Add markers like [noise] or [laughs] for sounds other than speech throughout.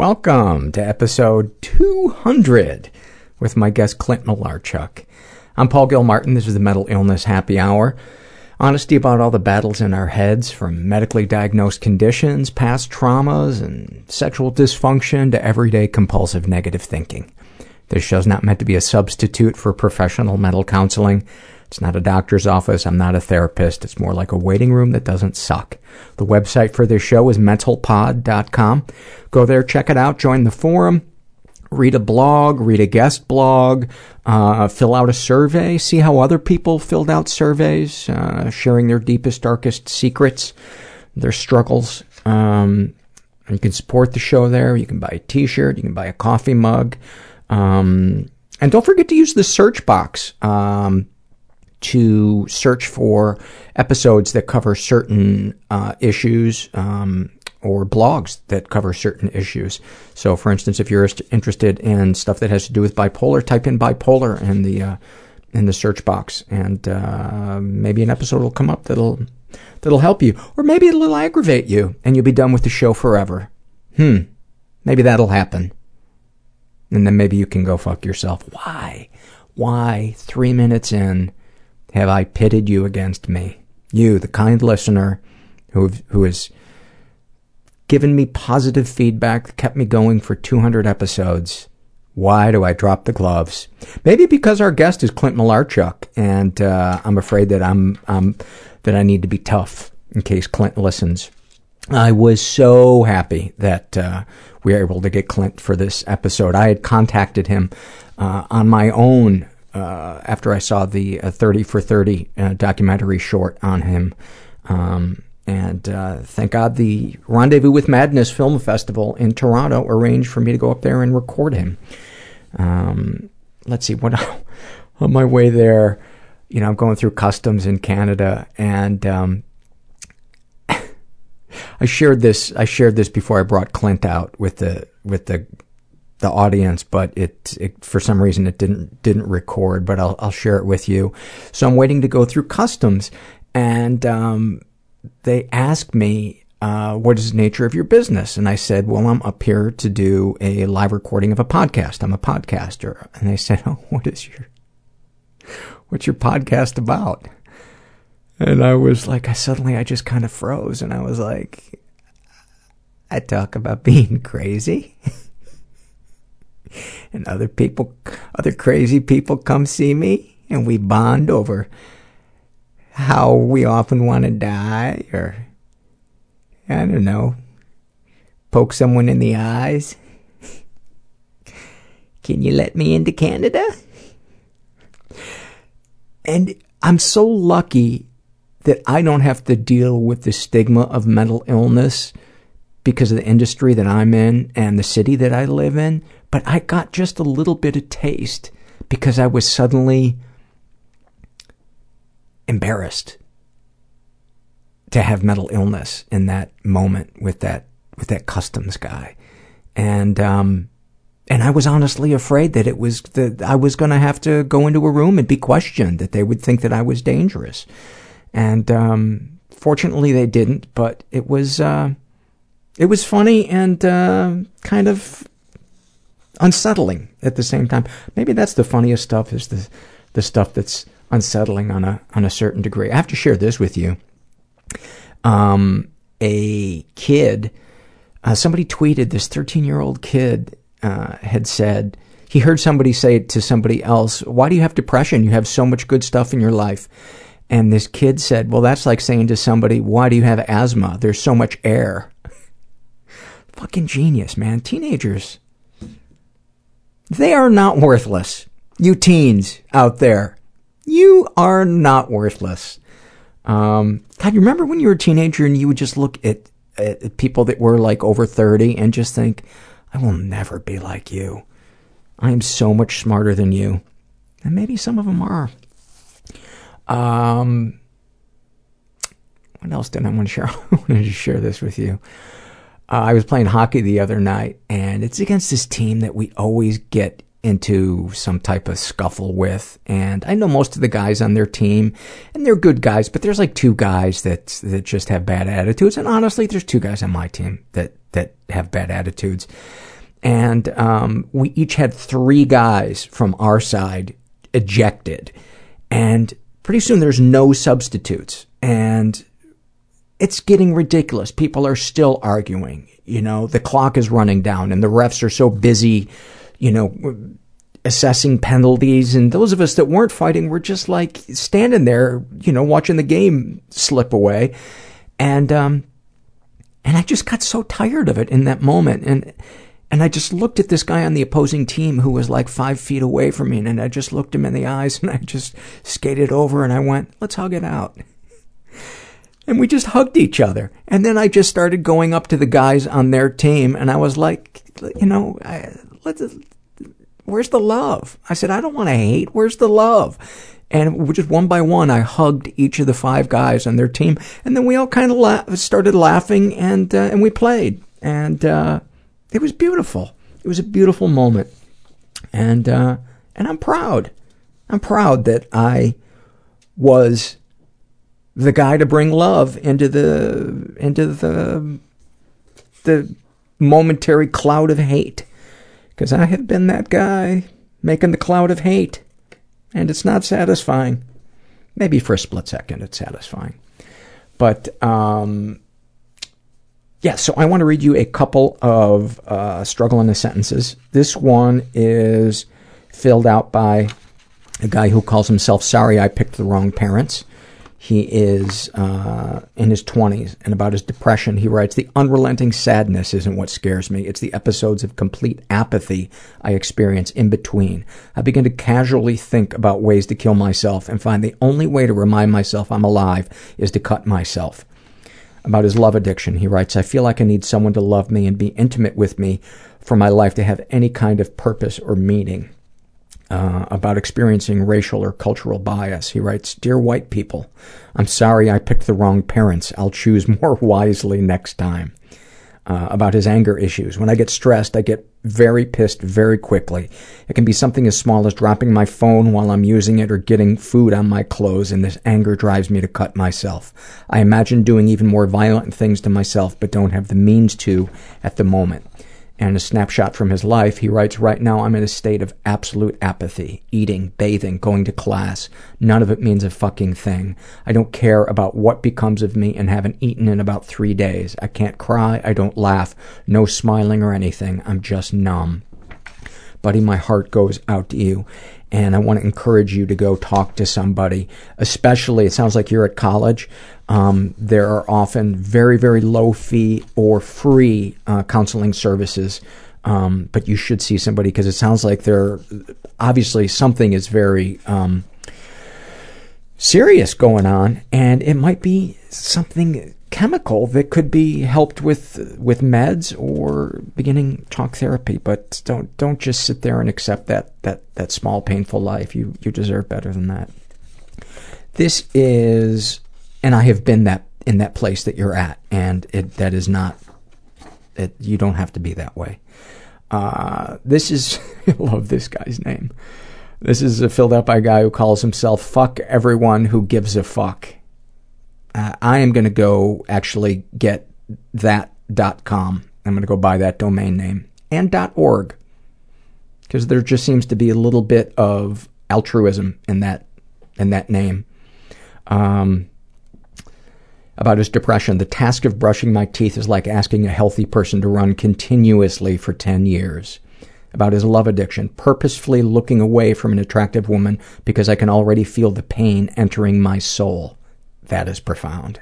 Welcome to episode 200 with my guest Clint Malarchuk. I'm Paul Gilmartin. This is the Mental Illness Happy Hour. Honesty about all the battles in our heads, from medically diagnosed conditions, past traumas, and sexual dysfunction to everyday compulsive negative thinking. This show's not meant to be a substitute for professional mental counseling. It's not a doctor's office. I'm not a therapist. It's more like a waiting room that doesn't suck. The website for this show is mentalpod.com. Go there, check it out, join the forum, read a blog, read a guest blog, uh, fill out a survey, see how other people filled out surveys, uh, sharing their deepest, darkest secrets, their struggles. Um, you can support the show there. You can buy a t-shirt. You can buy a coffee mug. Um, and don't forget to use the search box. Um, to search for episodes that cover certain uh, issues um, or blogs that cover certain issues. So, for instance, if you're interested in stuff that has to do with bipolar, type in bipolar in the uh, in the search box, and uh, maybe an episode will come up that'll that'll help you, or maybe it'll aggravate you, and you'll be done with the show forever. Hmm, maybe that'll happen, and then maybe you can go fuck yourself. Why? Why? Three minutes in have I pitted you against me? You, the kind listener who, who has given me positive feedback, kept me going for 200 episodes. Why do I drop the gloves? Maybe because our guest is Clint Malarchuk, and uh, I'm afraid that I'm, I'm that I need to be tough in case Clint listens. I was so happy that uh, we were able to get Clint for this episode. I had contacted him uh, on my own after I saw the uh, 30 for 30 uh, documentary short on him. Um, and uh, thank God the Rendezvous with Madness Film Festival in Toronto arranged for me to go up there and record him. Um, let's see, what [laughs] on my way there, you know, I'm going through customs in Canada, and um, [laughs] I shared this. I shared this before I brought Clint out with the with the the audience, but it, it, for some reason it didn't didn't record. But I'll I'll share it with you. So I'm waiting to go through customs, and um, they asked me, uh, "What is the nature of your business?" And I said, "Well, I'm up here to do a live recording of a podcast. I'm a podcaster." And they said, "Oh, what is your what's your podcast about?" And I was like, I suddenly I just kind of froze, and I was like, I talk about being [laughs] crazy. And other people, other crazy people come see me and we bond over how we often want to die or, I don't know, poke someone in the eyes. Can you let me into Canada? And I'm so lucky that I don't have to deal with the stigma of mental illness because of the industry that I'm in and the city that I live in. But I got just a little bit of taste because I was suddenly embarrassed to have mental illness in that moment with that with that customs guy. And um and I was honestly afraid that it was that I was going to have to go into a room and be questioned that they would think that I was dangerous. And um fortunately they didn't, but it was uh it was funny and uh, kind of unsettling at the same time. Maybe that's the funniest stuff is the the stuff that's unsettling on a on a certain degree. I have to share this with you. Um, a kid, uh, somebody tweeted this 13 year old kid uh, had said he heard somebody say to somebody else, "Why do you have depression? You have so much good stuff in your life." And this kid said, "Well, that's like saying to somebody, why do you have asthma? There's so much air." [laughs] Fucking genius, man. Teenagers they are not worthless. You teens out there, you are not worthless. Um, God, you remember when you were a teenager and you would just look at, at people that were like over 30 and just think, I will never be like you. I am so much smarter than you. And maybe some of them are. Um, what else did I want to share? [laughs] I wanted to share this with you. Uh, I was playing hockey the other night, and it's against this team that we always get into some type of scuffle with. And I know most of the guys on their team, and they're good guys, but there's like two guys that that just have bad attitudes. And honestly, there's two guys on my team that that have bad attitudes. And um, we each had three guys from our side ejected, and pretty soon there's no substitutes, and it's getting ridiculous. People are still arguing. You know, the clock is running down, and the refs are so busy you know, assessing penalties. And those of us that weren't fighting were just like standing there, you know, watching the game slip away. And, um, and I just got so tired of it in that moment. And, and I just looked at this guy on the opposing team who was like five feet away from me. And I just looked him in the eyes [laughs] and I just skated over and I went, let's hug it out. And we just hugged each other. And then I just started going up to the guys on their team and I was like, you know, I, let's, where's the love? I said, I don't want to hate. Where's the love? And just one by one, I hugged each of the five guys on their team, and then we all kind of la- started laughing, and uh, and we played, and uh, it was beautiful. It was a beautiful moment, and uh, and I'm proud. I'm proud that I was the guy to bring love into the into the the momentary cloud of hate because I have been that guy making the cloud of hate. And it's not satisfying. Maybe for a split second it's satisfying. But, um, yeah, so I want to read you a couple of uh, struggle in the sentences. This one is filled out by a guy who calls himself Sorry I Picked the Wrong Parents. He is uh, in his 20s, and about his depression, he writes The unrelenting sadness isn't what scares me. It's the episodes of complete apathy I experience in between. I begin to casually think about ways to kill myself and find the only way to remind myself I'm alive is to cut myself. About his love addiction, he writes I feel like I need someone to love me and be intimate with me for my life to have any kind of purpose or meaning about experiencing racial or cultural bias. He writes, Dear white people, I'm sorry I picked the wrong parents. I'll choose [laughs] more wisely next time. Uh, about his anger issues. When I get stressed, I get very pissed very quickly. It can be something as small as dropping my phone while I'm using it or getting food on my clothes, and this anger drives me to cut myself. I imagine doing even more violent things to myself, but don't have the means to at the moment and a snapshot from his life, he writes, Right now I'm in a state of absolute apathy. Eating, bathing, going to class. None of it means a fucking thing. I don't care about what becomes of me and haven't eaten in about three days. I can't cry. I don't laugh. No smiling or anything. I'm just numb. Buddy, my heart goes out to you and I want to encourage you to go talk to somebody, especially, it sounds like you're at college. Um, there are often very, very low fee or free uh, counseling services, um, but you should see somebody because it sounds like there, obviously, something is very um, serious going on, and it might be something chemical that could be helped with with meds or beginning talk therapy. But don't don't just sit there and accept that that that small painful life. You you deserve better than that. This is, and I have been that in that place that you're at, and it that is not. It, you don't have to be that way. Uh, this is [laughs] I love this guy's name. This is filled out by a guy who calls himself "fuck everyone who gives a fuck." uh, I am going to go actually get that dot com. I'm going to go buy that domain name and org because there just seems to be a little bit of altruism in that in that name. Um, about his depression, the task of brushing my teeth is like asking a healthy person to run continuously for 10 years. About his love addiction, purposefully looking away from an attractive woman because I can already feel the pain entering my soul. That is profound.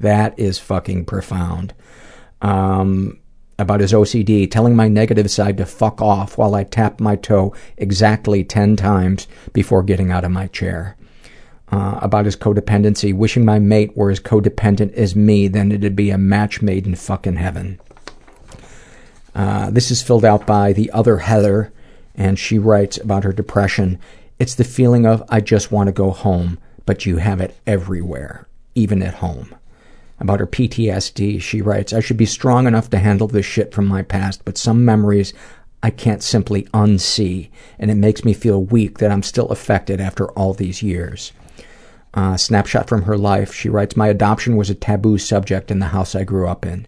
That is fucking profound. Um, about his OCD, telling my negative side to fuck off while I tap my toe exactly 10 times before getting out of my chair. Uh, about his codependency, wishing my mate were as codependent as me, then it'd be a match made in fucking heaven. Uh, this is filled out by the other Heather, and she writes about her depression. It's the feeling of, I just want to go home but you have it everywhere, even at home. About her PTSD, she writes, I should be strong enough to handle this shit from my past, but some memories I can't simply unsee, and it makes me feel weak that I'm still affected after all these years. Uh, snapshot from her life. She writes, My adoption was a taboo subject in the house I grew up in.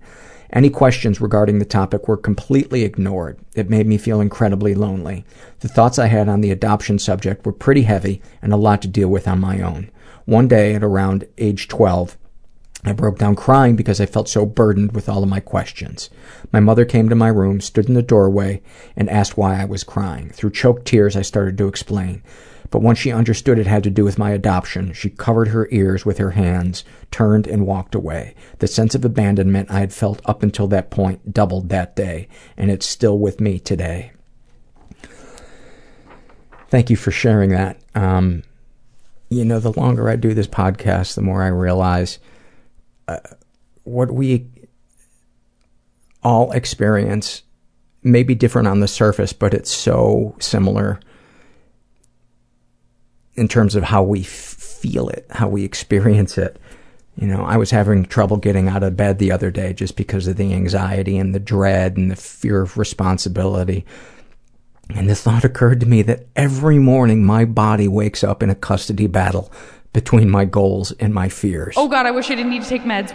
Any questions regarding the topic were completely ignored. It made me feel incredibly lonely. The thoughts I had on the adoption subject were pretty heavy and a lot to deal with on my own. One day at around age 12, I broke down crying because I felt so burdened with all of my questions. My mother came to my room, stood in the doorway, and asked why I was crying. Through choked tears, I started to explain. But once she understood it had to do with my adoption, she covered her ears with her hands, turned, and walked away. The sense of abandonment I had felt up until that point doubled that day, and it's still with me today. Thank you for sharing that. Um, you know, the longer I do this podcast, the more I realize uh, what we all experience may be different on the surface, but it's so similar in terms of how we f- feel it, how we experience it. You know, I was having trouble getting out of bed the other day just because of the anxiety and the dread and the fear of responsibility. And the thought occurred to me that every morning my body wakes up in a custody battle between my goals and my fears. Oh god, I wish I didn't need to take meds.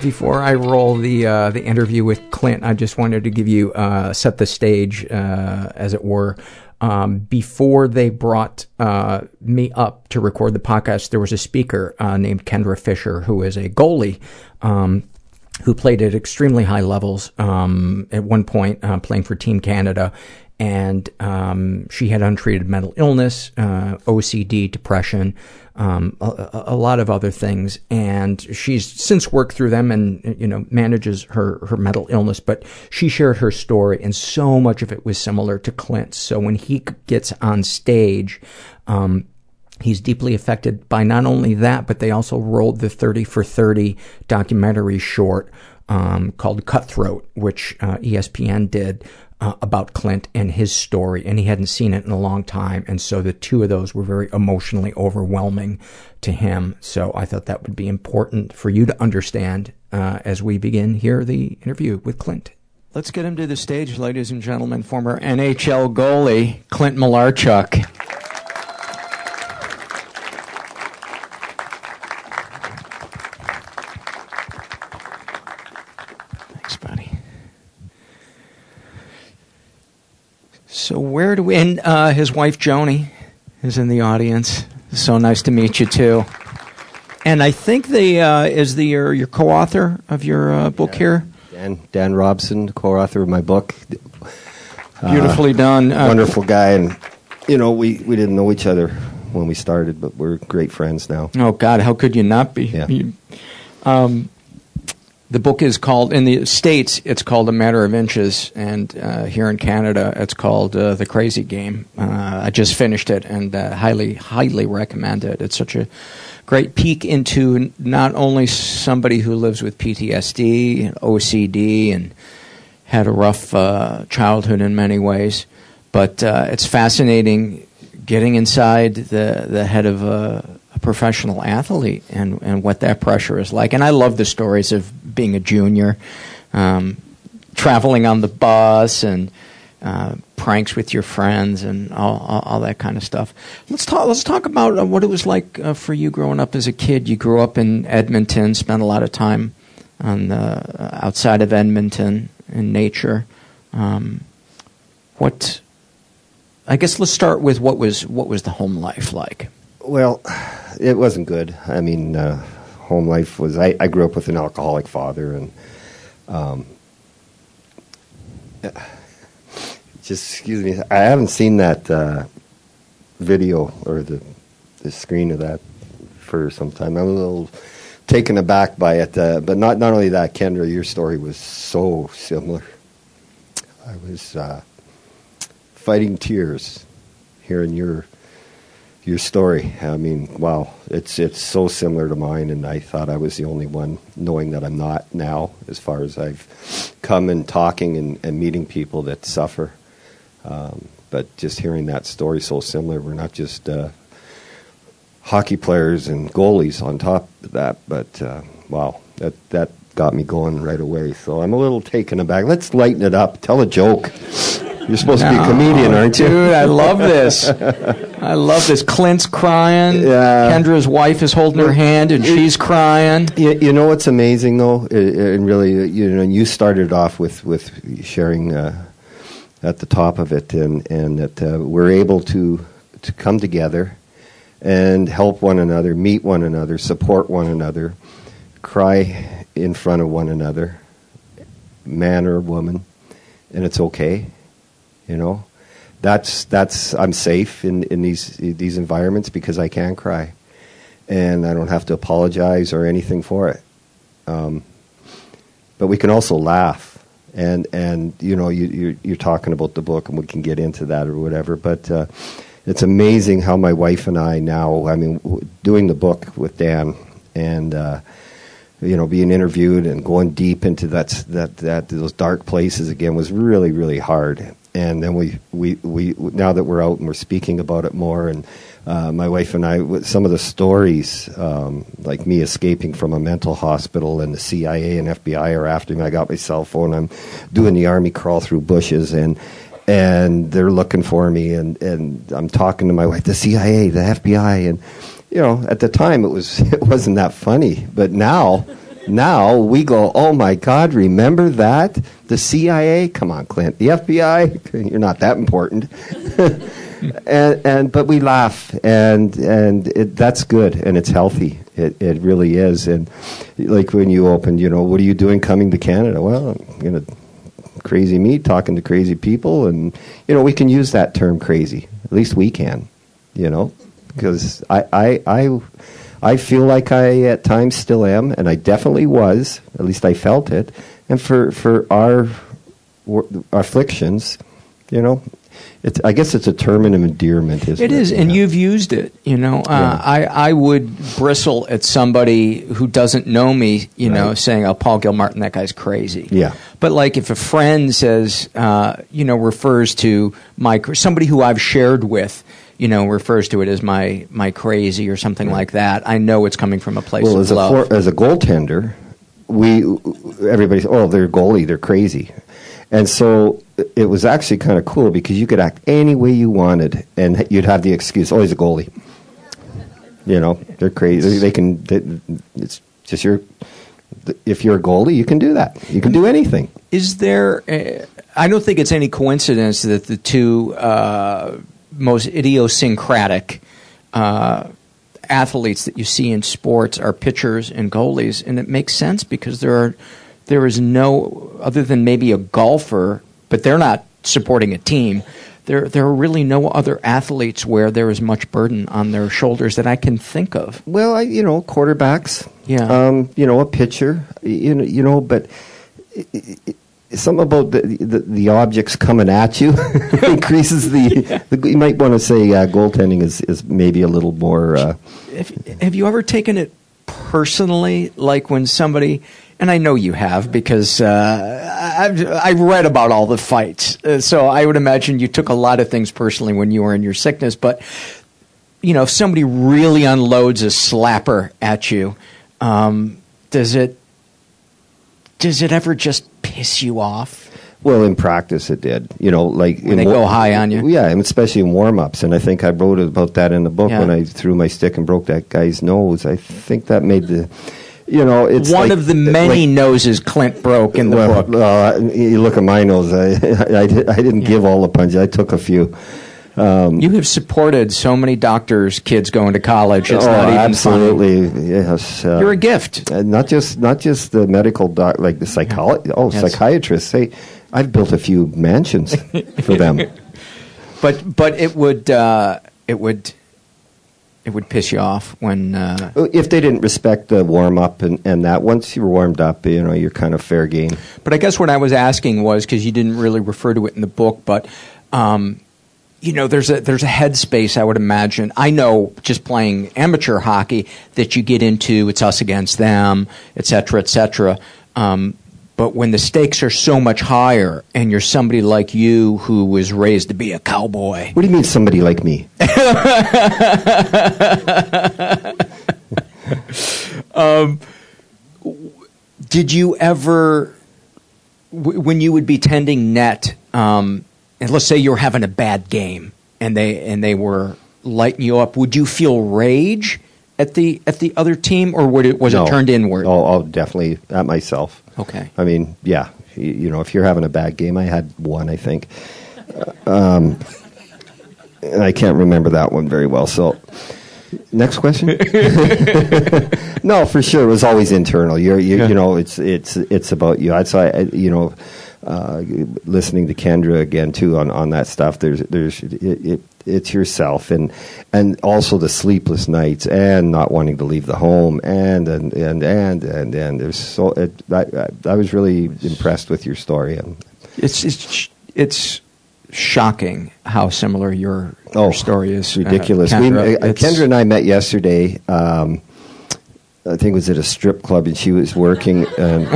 Before I roll the uh, the interview with Clint, I just wanted to give you uh, set the stage, uh, as it were. Um, before they brought uh, me up to record the podcast, there was a speaker uh, named Kendra Fisher, who is a goalie. Um, who played at extremely high levels um, at one point, uh, playing for Team Canada. And um, she had untreated mental illness, uh, OCD, depression, um, a, a- lot of other things. And she's since worked through them and you know manages her her mental illness. But she shared her story, and so much of it was similar to Clint's. So when he gets on stage. Um, He's deeply affected by not only that, but they also rolled the 30 for 30 documentary short um, called Cutthroat, which uh, ESPN did about Clint and his story, and he hadn't seen it in a long time, and so the two of those were very emotionally overwhelming to him. So I thought that would be important for you to understand uh, as we begin here the interview with Clint. Let's get him to the stage, ladies and gentlemen. Former NHL goalie Clint Malarchuk. Thanks, buddy. So where do we? And uh, his wife Joni is in the audience. So nice to meet you too. And I think the uh, is the your, your co-author of your uh, book here. Dan, Dan Robson, co-author of my book. Beautifully done. Uh, Wonderful guy, and you know we, we didn't know each other when we started, but we're great friends now. Oh God, how could you not be? Yeah. You- um, the book is called in the states. It's called A Matter of Inches, and uh, here in Canada, it's called uh, The Crazy Game. Uh, I just finished it and uh, highly, highly recommend it. It's such a great peek into not only somebody who lives with PTSD and OCD and had a rough uh, childhood in many ways, but uh, it's fascinating getting inside the the head of a, professional athlete and and what that pressure is like. And I love the stories of being a junior, um, traveling on the bus and. Uh, pranks with your friends and all, all, all that kind of stuff. Let's talk. Let's talk about uh, what it was like uh, for you growing up as a kid. You grew up in Edmonton, spent a lot of time on the uh, outside of Edmonton in nature. Um, what I guess let's start with what was what was the home life like. Well, it wasn't good. I mean, uh, home life was. I, I grew up with an alcoholic father, and um, [sighs] just excuse me. I haven't seen that uh, video or the the screen of that for some time. I'm a little taken aback by it, uh, but not not only that, Kendra, your story was so similar. I was uh, fighting tears hearing your your story. I mean, wow, it's it's so similar to mine, and I thought I was the only one, knowing that I'm not now. As far as I've come and talking and, and meeting people that suffer, um, but just hearing that story so similar. We're not just uh, hockey players and goalies on top of that, but uh, wow, that that got me going right away. So I'm a little taken aback. Let's lighten it up. Tell a joke. You're supposed to be a comedian, aren't you? Dude, I love this. [laughs] I love this. Clint's crying. Yeah. Kendra's wife is holding her hand and she's crying. You, you know what's amazing though, and really, you know, you started off with with sharing uh, at the top of it, and and that uh, we're able to to come together and help one another, meet one another, support one another, cry in front of one another, man or woman, and it's okay, you know. That's that's I'm safe in, in these these environments because I can cry, and I don't have to apologize or anything for it. Um, but we can also laugh, and and you know you you're, you're talking about the book, and we can get into that or whatever. But uh, it's amazing how my wife and I now, I mean, doing the book with Dan, and uh, you know, being interviewed and going deep into that that that those dark places again was really really hard. And then we we we now that we're out and we're speaking about it more, and uh, my wife and I, some of the stories, um, like me escaping from a mental hospital, and the CIA and FBI are after me. I got my cell phone. I'm doing the army crawl through bushes, and and they're looking for me, and and I'm talking to my wife, the CIA, the FBI, and you know, at the time it was [laughs] it wasn't that funny, but now now we go, oh my God, remember that? The CIA? Come on, Clint. The FBI? [laughs] You're not that important. [laughs] and, and but we laugh, and and it, that's good, and it's healthy. It it really is. And like when you opened, you know, what are you doing coming to Canada? Well, I'm gonna crazy me talking to crazy people, and you know, we can use that term crazy. At least we can, you know, because I I I. I feel like I at times still am, and I definitely was. At least I felt it. And for for our, our afflictions, you know, it's. I guess it's a term of endearment. Isn't It it is, and Yeah. you've used it. You know, uh, Yeah. I I would bristle at somebody who doesn't know me. You know, saying, "Oh, Paul Gilmartin, that guy's crazy." Yeah. But like, if a friend says, uh, you know, refers to my somebody who I've shared with, you know, refers to it as my my crazy or something like that, I know it's coming from a place Well, of as a love. for, as a goaltender, we everybody said, "Oh, they're goalie, they're crazy," and so it was actually kind of cool because you could act any way you wanted, and you'd have the excuse, "Oh, he's a goalie." You know, they're crazy. They can. They, it's just your. If you're a goalie, you can do that. You can do anything. Is there? Uh, I don't think it's any coincidence that the two uh, most idiosyncratic uh, athletes that you see in sports are pitchers and goalies, and it makes sense because there are there is no other than maybe a golfer, but they're not supporting a team. There, there are really no other athletes where there is much burden on their shoulders that I can think of. Well, I, you know, quarterbacks. Yeah. Um, you know, a pitcher. You know, you know, but i- i- i- something about the, the the objects coming at you [laughs] increases the, [laughs] the. You might want to say uh, goaltending is is maybe a little more. Uh, Have, have you ever taken it personally, like when somebody, and I know you have because uh, I've, I've read about all the fights, uh, so I would imagine you took a lot of things personally when you were in your sickness. But you know, if somebody really unloads a slapper at you, um, does it does it ever just piss you off? well, in practice, it did. You know, like When they wa- go high on you? Yeah, and especially in warm ups. And I think I wrote about that in the book Yeah. when I threw my stick and broke that guy's nose. I think that made the. You know, it's One like- of the many like- noses Clint broke in the well, book. uh, you look at my nose. I, [laughs] I, I didn't give all the punches. I took a few. You have supported so many doctors' kids going to college. It's oh, absolutely, funny. yes. Uh, You're a gift. uh, not just not just the medical doc, like the psycholo- Oh, Yes. psychiatrists. Say, I've built a few mansions for them. [laughs] But but it would uh, it would it would piss you off when uh, if they didn't respect the warm up and, and that once you're warmed up, you know, you're kind of fair game. But I guess what I was asking was because you didn't really refer to it in the book, but um, you know, there's a there's a headspace I would imagine. I know just playing amateur hockey that you get into. It's us against them, et cetera, et cetera. Um, but when the stakes are so much higher, and you're somebody like you who was raised to be a cowboy, What do you mean, somebody like me? [laughs] did you ever, w- when you would be tending net, um, and let's say you're having a bad game, and they and they were lighting you up, would you feel rage at the at the other team, or would it was No. it turned inward? Oh, oh, definitely at myself. Okay. I mean, yeah, you, you know, if you're having a bad game, I had one, I think. Um, and I can't remember that one very well. So, next question. [laughs] [laughs] no, for sure, it was always internal. You're, you, you know, it's it's it's about you. I'd say, you know, uh, listening to Kendra again too on, on that stuff. There's there's it, it, it's yourself and and also the sleepless nights and not wanting to leave the home and and and and and, and there's so it, I, I was really impressed with your story It's it's it's shocking how similar your, your story is. Oh, ridiculous. Uh, we, Kendra. uh, Kendra and I met yesterday. Um, I think it was at a strip club, and she was working. And,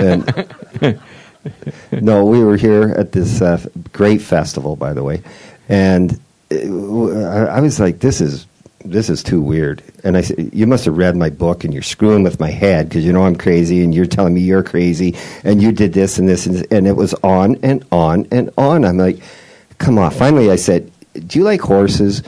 and [laughs] [laughs] no, we were here at this uh, great festival, by the way, and uh, I, I was like, "This is this is too weird." And I said, "You must have read my book, and you're screwing with my head because you know I'm crazy, and you're telling me you're crazy, and you did this and this, and, this. and it was on and on and on." I'm like, "Come on!" Finally, I said, "Do you like horses?"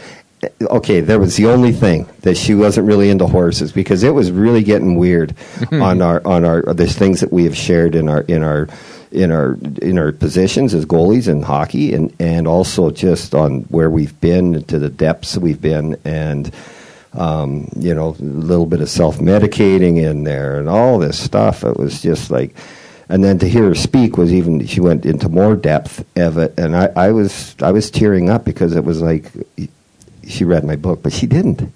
okay, that was the only thing that she wasn't really into horses because it was really getting weird [laughs] on our on our there's things that we have shared in our in our in our in our positions as goalies in hockey and and also just on where we've been to the depths we've been and um, you know a little bit of self medicating in there and all this stuff it was just like and then to hear her speak was even she went into more depth of it and I, I was I was tearing up because it was like she read my book, but she didn't.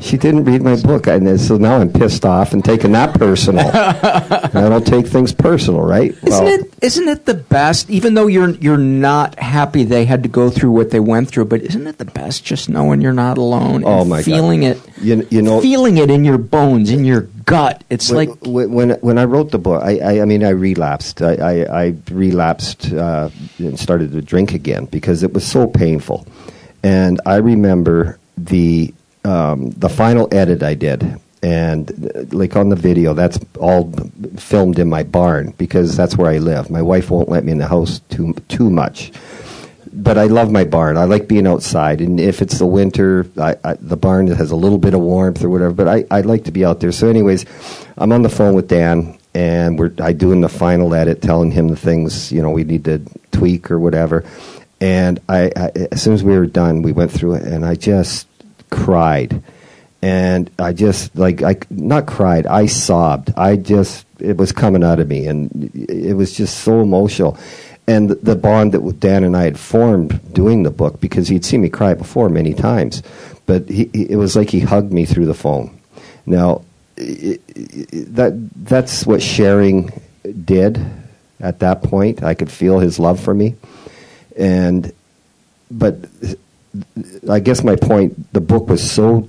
She didn't read my book, and so now I'm pissed off and taking that personal. [laughs] I don't take things personal, right? Isn't it isn't it the best? Even though you're you're not happy they had to go through what they went through, but isn't it the best just knowing you're not alone? Oh, my God. feeling it, You, you know, feeling it in your bones, in your gut. It's when, like when when when I wrote the book, I I, I mean I relapsed. I I, I relapsed uh, and started to drink again because it was so painful. And I remember the um, the final edit I did, and uh, like on the video, that's all filmed in my barn because that's where I live. My wife won't let me in the house too too much but I love my barn. I like being outside, and if it's the winter, I, I, the barn has a little bit of warmth or whatever. But I, I like to be out there. So, anyways, I'm on the phone with Dan, and we're I doing the final edit, telling him the things you know we need to tweak or whatever. And I, I as soon as we were done, we went through it, and I just cried, and I just like I not cried, I sobbed. I just it was coming out of me, and it was just so emotional and the bond that Dan and I had formed doing the book because he'd seen me cry before many times, but he, it was like he hugged me through the phone. Now, that that's what sharing did at that point. I could feel his love for me, and but I guess my point: the book was so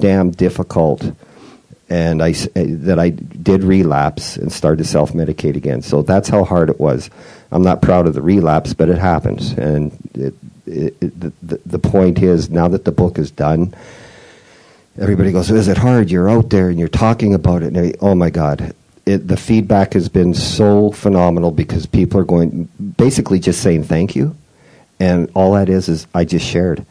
damn difficult and I uh, that I did relapse and started to self medicate again. So that's how hard it was. I'm not proud of the relapse, but it happens. And it, it, it, the, the- point is, now that the book is done, everybody goes, "Is it hard? You're out there and you're talking about it." And oh my God. The feedback has been so phenomenal because people are going basically just saying thank you, and all that is is I just shared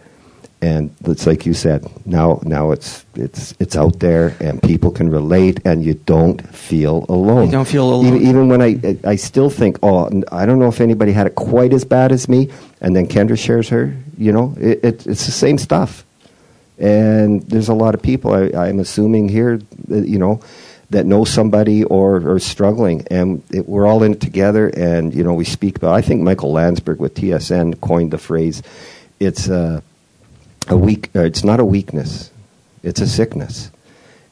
and it's like you said now now it's it's it's out there and people can relate and you don't feel alone You don't feel alone. even, even when i i still think oh i don't know if anybody had it quite as bad as me and then kendra shares her You know, it, it, it's the same stuff. And there's a lot of people, I, I'm assuming here, uh, you know, that know somebody or are struggling, and it, we're all in it together. And you know, we speak about. I think Michael Landsberg with TSN coined the phrase, "It's a, a weak. Uh, it's not a weakness, it's a sickness."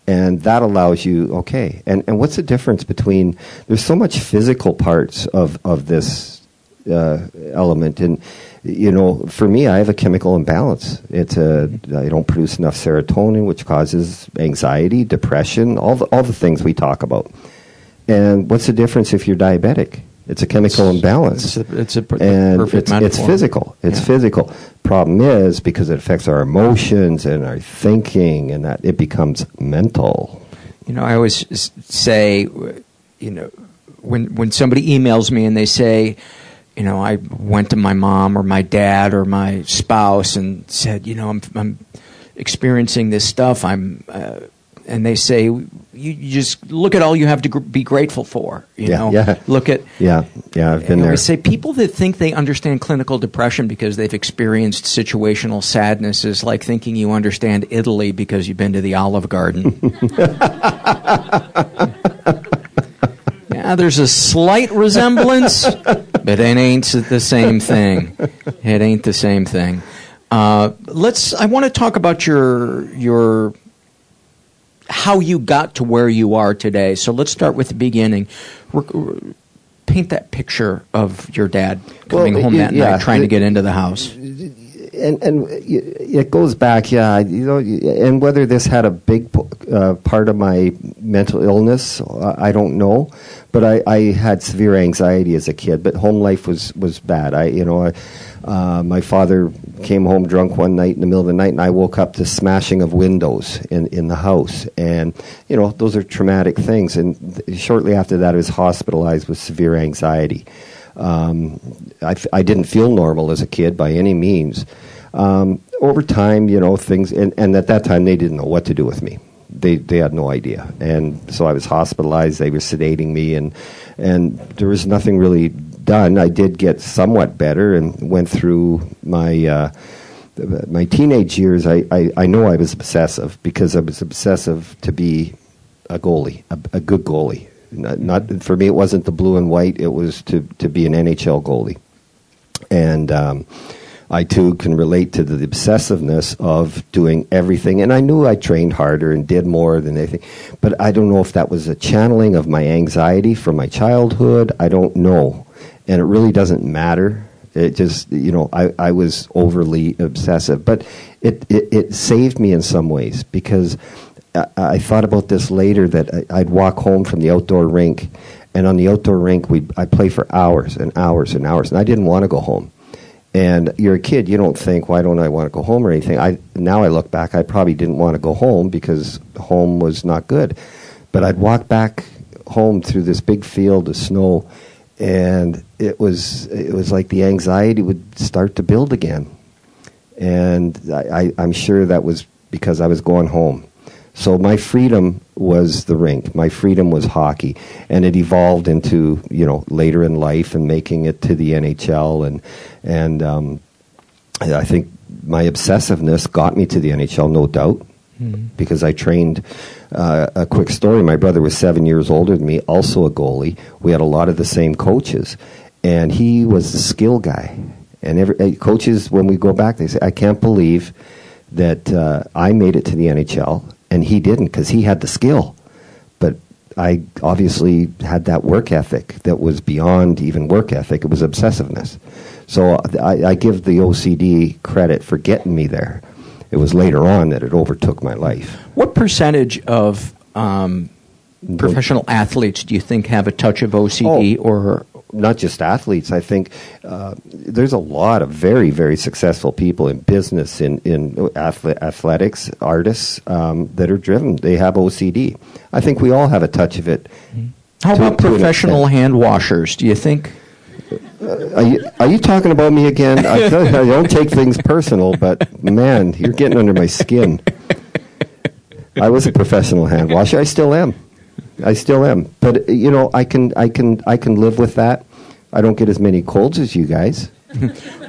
And that allows you, okay. And and what's the difference between? There's so much physical parts of of this uh, element, and you know, for me, I have a chemical imbalance. It's a I don't produce enough serotonin, which causes anxiety, depression, all the, all the things we talk about. And what's the difference if you're diabetic? It's a chemical imbalance. It's a, it's a per- and perfect it's, it's physical. It's Yeah. physical. Problem is because it affects our emotions and our thinking, and that it becomes mental. You know, I always say, you know, when when somebody emails me and they say, you know, I went to my mom or my dad or my spouse and said, you know, I'm I'm experiencing this stuff. I'm, uh, and they say, you, you just look at all you have to gr- be grateful for. You Yeah, know, yeah. look at. Yeah, yeah, I've been I there. always say people that think they understand clinical depression because they've experienced situational sadness is like thinking you understand Italy because you've been to the Olive Garden. [laughs] there's a slight resemblance, [laughs] but it ain't the same thing. It ain't the same thing. Uh, let's. I want to talk about your your how you got to where you are today. So let's start with the beginning. Re- paint that picture of your dad coming Well, home that yeah, night trying to get into the house. And and it goes back, yeah. You know, and whether this had a big uh, part of my mental illness, I don't know. But I, I had severe anxiety as a kid. But home life was was bad. I, you know, I, uh, my father came home drunk one night in the middle of the night, and I woke up to smashing of windows in in the house. And you know, those are traumatic things. And th- shortly after that, I was hospitalized with severe anxiety. Um, I, f- I didn't feel normal as a kid by any means. Um, over time, you know, things, and, and at that time, they didn't know what to do with me. They, they had no idea. And so I was hospitalized. They were sedating me, and, and there was nothing really done. I did get somewhat better and went through my. Uh, my teenage years, I, I, I know I was obsessive because I was obsessive to be a goalie, a, a good goalie. Not, not for me, it wasn't the blue and white. It was to, to be an NHL goalie, and um, I too can relate to the obsessiveness of doing everything. And I knew I trained harder and did more than anything, but I don't know if that was a channeling of my anxiety from my childhood. I don't know, and it really doesn't matter. It just, you know, I, I was overly obsessive, but it, it, it saved me in some ways because I, I thought about this later that I, I'd walk home from the outdoor rink, and on the outdoor rink, we I play for hours and hours and hours, and I didn't want to go home. And you're a kid, you don't think, why don't I want to go home or anything? I now I look back, I probably didn't want to go home because home was not good. But I'd walk back home through this big field of snow, and it was it was like the anxiety would start to build again and I, I, I'm sure that was because I was going home. So my freedom was the rink. My freedom was hockey, and it evolved into you know later in life and making it to the NHL and and um, I think my obsessiveness got me to the NHL, no doubt, because I trained. Uh, a quick story: My brother was seven years older than me, also a goalie. We had a lot of the same coaches, and he was the skill guy. And every uh, coaches, when we go back, they say, "I can't believe that uh, I made it to the NHL and he didn't because he had the skill." But I obviously had that work ethic that was beyond even work ethic. It was obsessiveness. So I, I give the OCD credit for getting me there. It was later on that it overtook my life. What percentage of um, professional athletes do you think have a touch of OCD Oh. or not just athletes. I think uh, there's a lot of very, very successful people in business, in in athletics, artists um, that are driven. They have OCD. I think we all have a touch of it. how about professional hand washers? Do you think? Are you, are you talking about me again? I, I don't take things personal, but man, you're getting under my skin. I was a professional hand washer. I still am. I still am. But you know, I can, I can, I can live with that. I don't get as many colds as you guys. [laughs]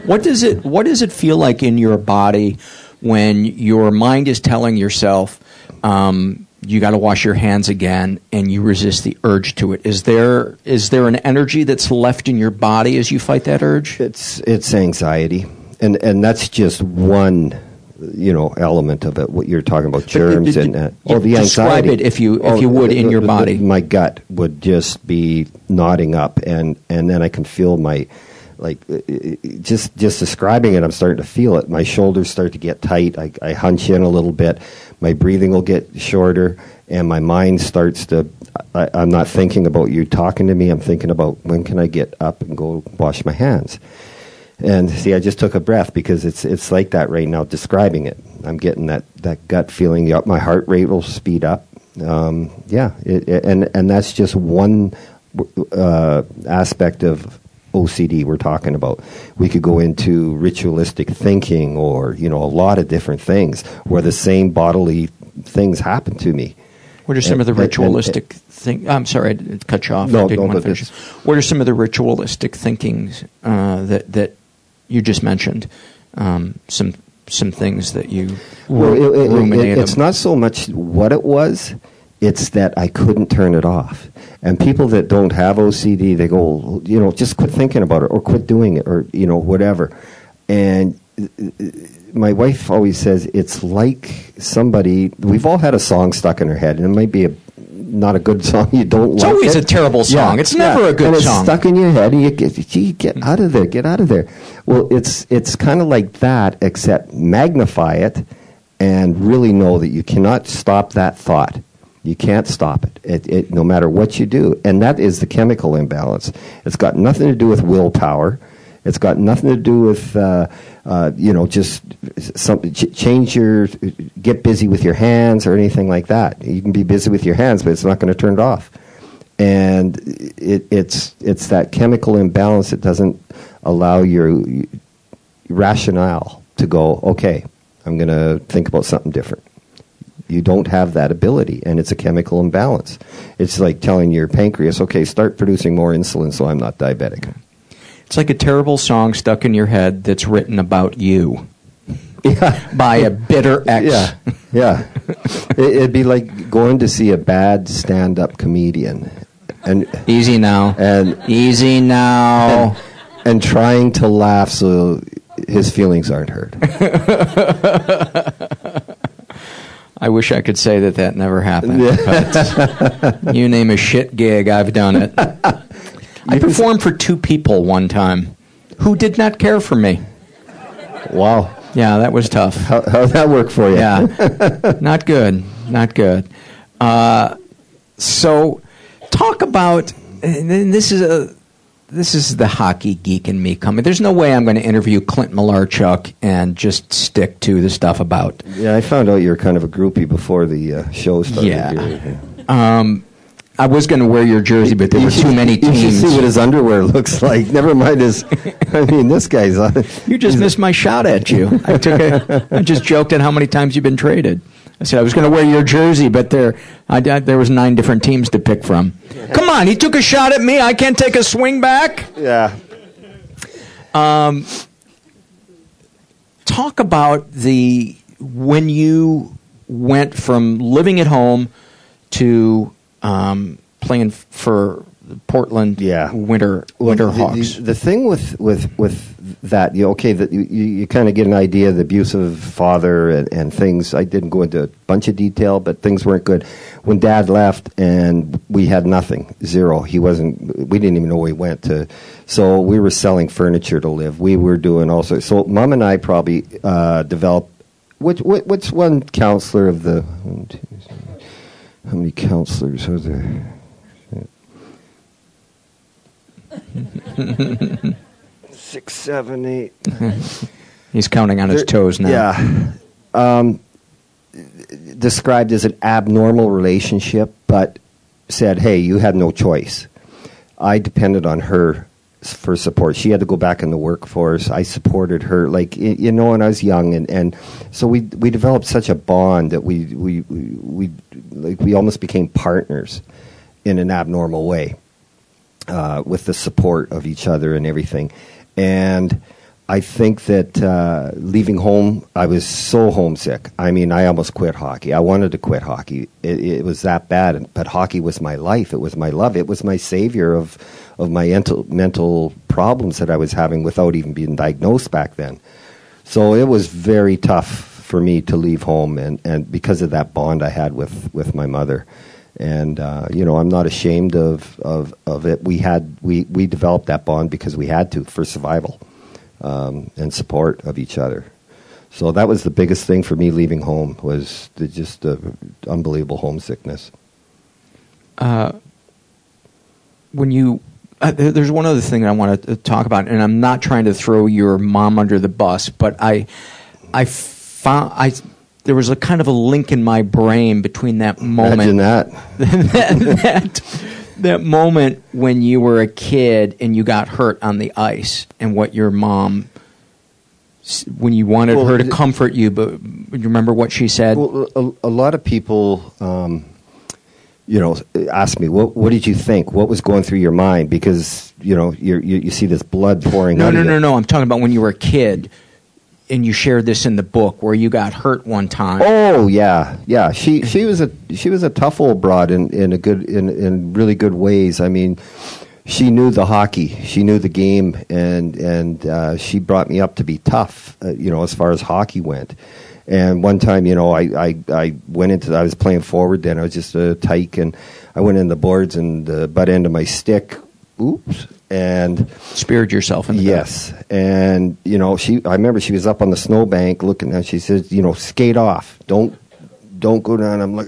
What does it What does it feel like in your body when your mind is telling yourself um, you got to wash your hands again, and you resist the urge to it? Is there is there an energy that's left in your body as you fight that urge? It's it's anxiety, and and that's just one, you know, element of it. What you're talking about, germs d- d- and uh, oh, the describe anxiety. it if you- if Oh, you would, in your body. my gut would just be nodding up, and and then I can feel my. Like uh, uh, just just describing it, I'm starting to feel it. My shoulders start to get tight. I, I hunch in a little bit. My breathing will get shorter, and my mind starts to. I, I'm not thinking about you talking to me. I'm thinking about when can I get up and go wash my hands. And see, I just took a breath because it's it's like that right now. Describing it, I'm getting that, that gut feeling. My heart rate will speed up. Um, yeah, it, it- and and that's just one uh, aspect of OCD we're talking about. We could go into ritualistic thinking, or you know, a lot of different things where the same bodily things happen to me. What are some And- of the and- and- ritualistic thing? I'm sorry, I cut you off. No, I didn't no, want to finish. What are some of the ritualistic thinkings uh, that that you just mentioned? Um, some some things that you Well, it, it- it- it's not so much what it was; it's that I couldn't turn it off. And people that don't have OCD, they go, you know, just quit thinking about it, or quit doing it, or you know, whatever. And uh, my wife always says it's like somebody. We've all had a song stuck in our head, and it might be a not a good song. You don't. Like. It's like always it. a terrible song. It's never a good and song. It's stuck in your head, and you get, gee, get out of there, get out of there. Well, it's it's kind of like that, except magnify it, and really know that you cannot stop that thought. You can't stop it. It, it. No matter what you do, and that is the chemical imbalance. It's got nothing to do with willpower. It's got nothing to do with uh, uh, you know just some ch- change your get busy with your hands or anything like that. You can be busy with your hands, but it's not going to turn it off and it, it's it's that chemical imbalance that doesn't allow your rationale to go. Okay, I'm going to think about something different. You don't have that ability, and it's a chemical imbalance. It's like telling your pancreas, "Okay, start producing more insulin, so I'm not diabetic." It's like a terrible song stuck in your head that's written about you Yeah, [laughs] by a bitter ex. yeah, yeah. [laughs] it, it'd be like going to see a bad stand-up comedian, and Easy now. and Easy now. and, and trying to laugh so his feelings aren't hurt. [laughs] I wish I could say that that never happened. but you name a shit gig, I've done it. I performed for two people one time who did not care for me. Wow, Yeah, that was tough. how how'd that work for you? Yeah, [laughs] not good, not good. Uh, so, talk about and this is a this is the hockey geek in me coming. There's no way I'm going to interview Clint Malarchuk and just stick to the stuff about Yeah, I found out you were kind of a groupie before the uh, show started. Yeah. Um, I was going to wear your jersey, but there You were should- too many teams. You should see what his underwear looks like. Never mind his. I mean, this guy's on. You just missed my shot at you. I took a, I just joked at how many times you've been traded. I said I was going to wear your jersey, but there, I, I- there was nine different teams to pick from. Come on, he took a shot at me. I can't take a swing back. Yeah. Um, Talk about the when you went from living at home to um, playing for Portland Yeah. Winter Winter the, Hawks. The, the thing with with with that, you okay, that you, you, kind of get an idea of the abusive father and, and things. I didn't go into a bunch of detail, but things weren't good. When Dad left and we had nothing, zero. He wasn't. We didn't even know where he went to. So we were selling furniture to live. We were doing also. So Mom and I probably uh, developed. Which, which what's one counselor of the? one, two, How many counselors are there? [laughs] Six, seven, eight. He's counting on his toes now. Yeah. Um, described as an abnormal relationship, but said, hey, you had no choice. I depended on her s- for support. She had to go back in the workforce. I supported her, like you know, when I was young, and, and so we we developed such a bond that we we, we like we almost became partners in an abnormal way uh, with the support of each other and everything. And I think that uh, leaving home, I was so homesick. I mean, I almost quit hockey. I wanted to quit hockey. It, it was that bad. But hockey was my life. It was my love. It was my savior of of my mental mental problems that I was having without even being diagnosed back then. So it was very tough for me to leave home, and, and because of that bond I had with, with my mother. And uh, you know, I'm not ashamed of, of, of it. We had we, we developed that bond because we had to for survival um, and support of each other. So that was the biggest thing for me leaving home was the, just the unbelievable homesickness. Uh, when you uh, there's one other thing I want to talk about, and I'm not trying to throw your mom under the bus, but I, I found I there was a kind of a link in my brain between that moment Imagine that. [laughs] that, that that moment when you were a kid and you got hurt on the ice, and what your mom when you wanted Well, her to comfort you, but you remember what she said? Well, a, a lot of people, um, you know, ask me, what, what did you think? What was going through your mind? Because, you know, you're, you, you see this blood pouring No, out no, no, no. I'm talking about when you were a kid, and you shared this in the book where you got hurt one time. Oh yeah, yeah. She she was a she was a tough old broad in, in a good in in really good ways. I mean, she knew the hockey, she knew the game, and and uh, she brought me up to be tough. Uh, you know, as far as hockey went. And one time, you know, I, I, I went into I was playing forward then. I was just a tyke, and I went in the boards and the butt end of my stick. Oops. And Speared yourself in the back. Yes, and you know, she. I remember she was up on the snowbank looking at. She says, "You know, skate off. Don't, don't go down." I'm like,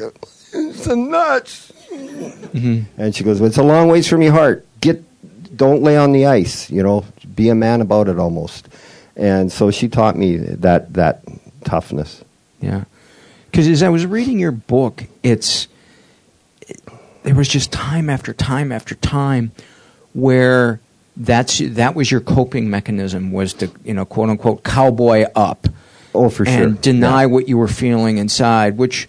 "It's a nuts." Mm-hmm. And she goes, well, "It's a long ways from your heart. Get, don't lay on the ice. You know, be a man about it almost." And so she taught me that that toughness. Yeah. Because as I was reading your book, it's it, there was just time after time after time where that's that was your coping mechanism was to you know quote unquote cowboy up Oh, for sure. and deny Yeah. what you were feeling inside, which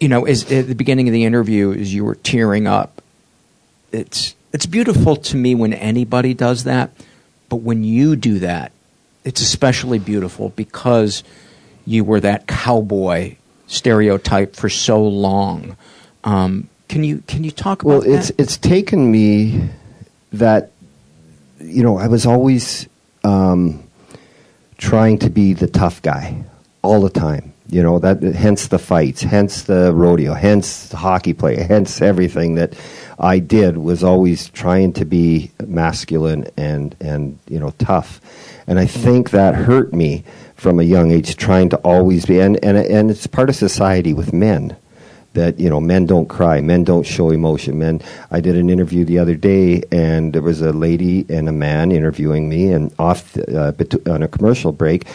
you know is at the beginning of the interview as you were tearing up. It's it's beautiful to me when anybody does that, but when you do that, it's especially beautiful because you were that cowboy stereotype for so long. Um, can you can you talk about Well, that? it's it's taken me that you know I was always um, trying to be the tough guy all the time. You know that hence the fights, hence the rodeo, hence the hockey play, [laughs] hence everything that I did was always trying to be masculine and and you know tough. And I think that hurt me from a young age, trying to always be and and and it's part of society with men that you know men don't cry men don't show emotion. Men i did an interview the other day and there was a lady and a man interviewing me and off the, uh, on a commercial break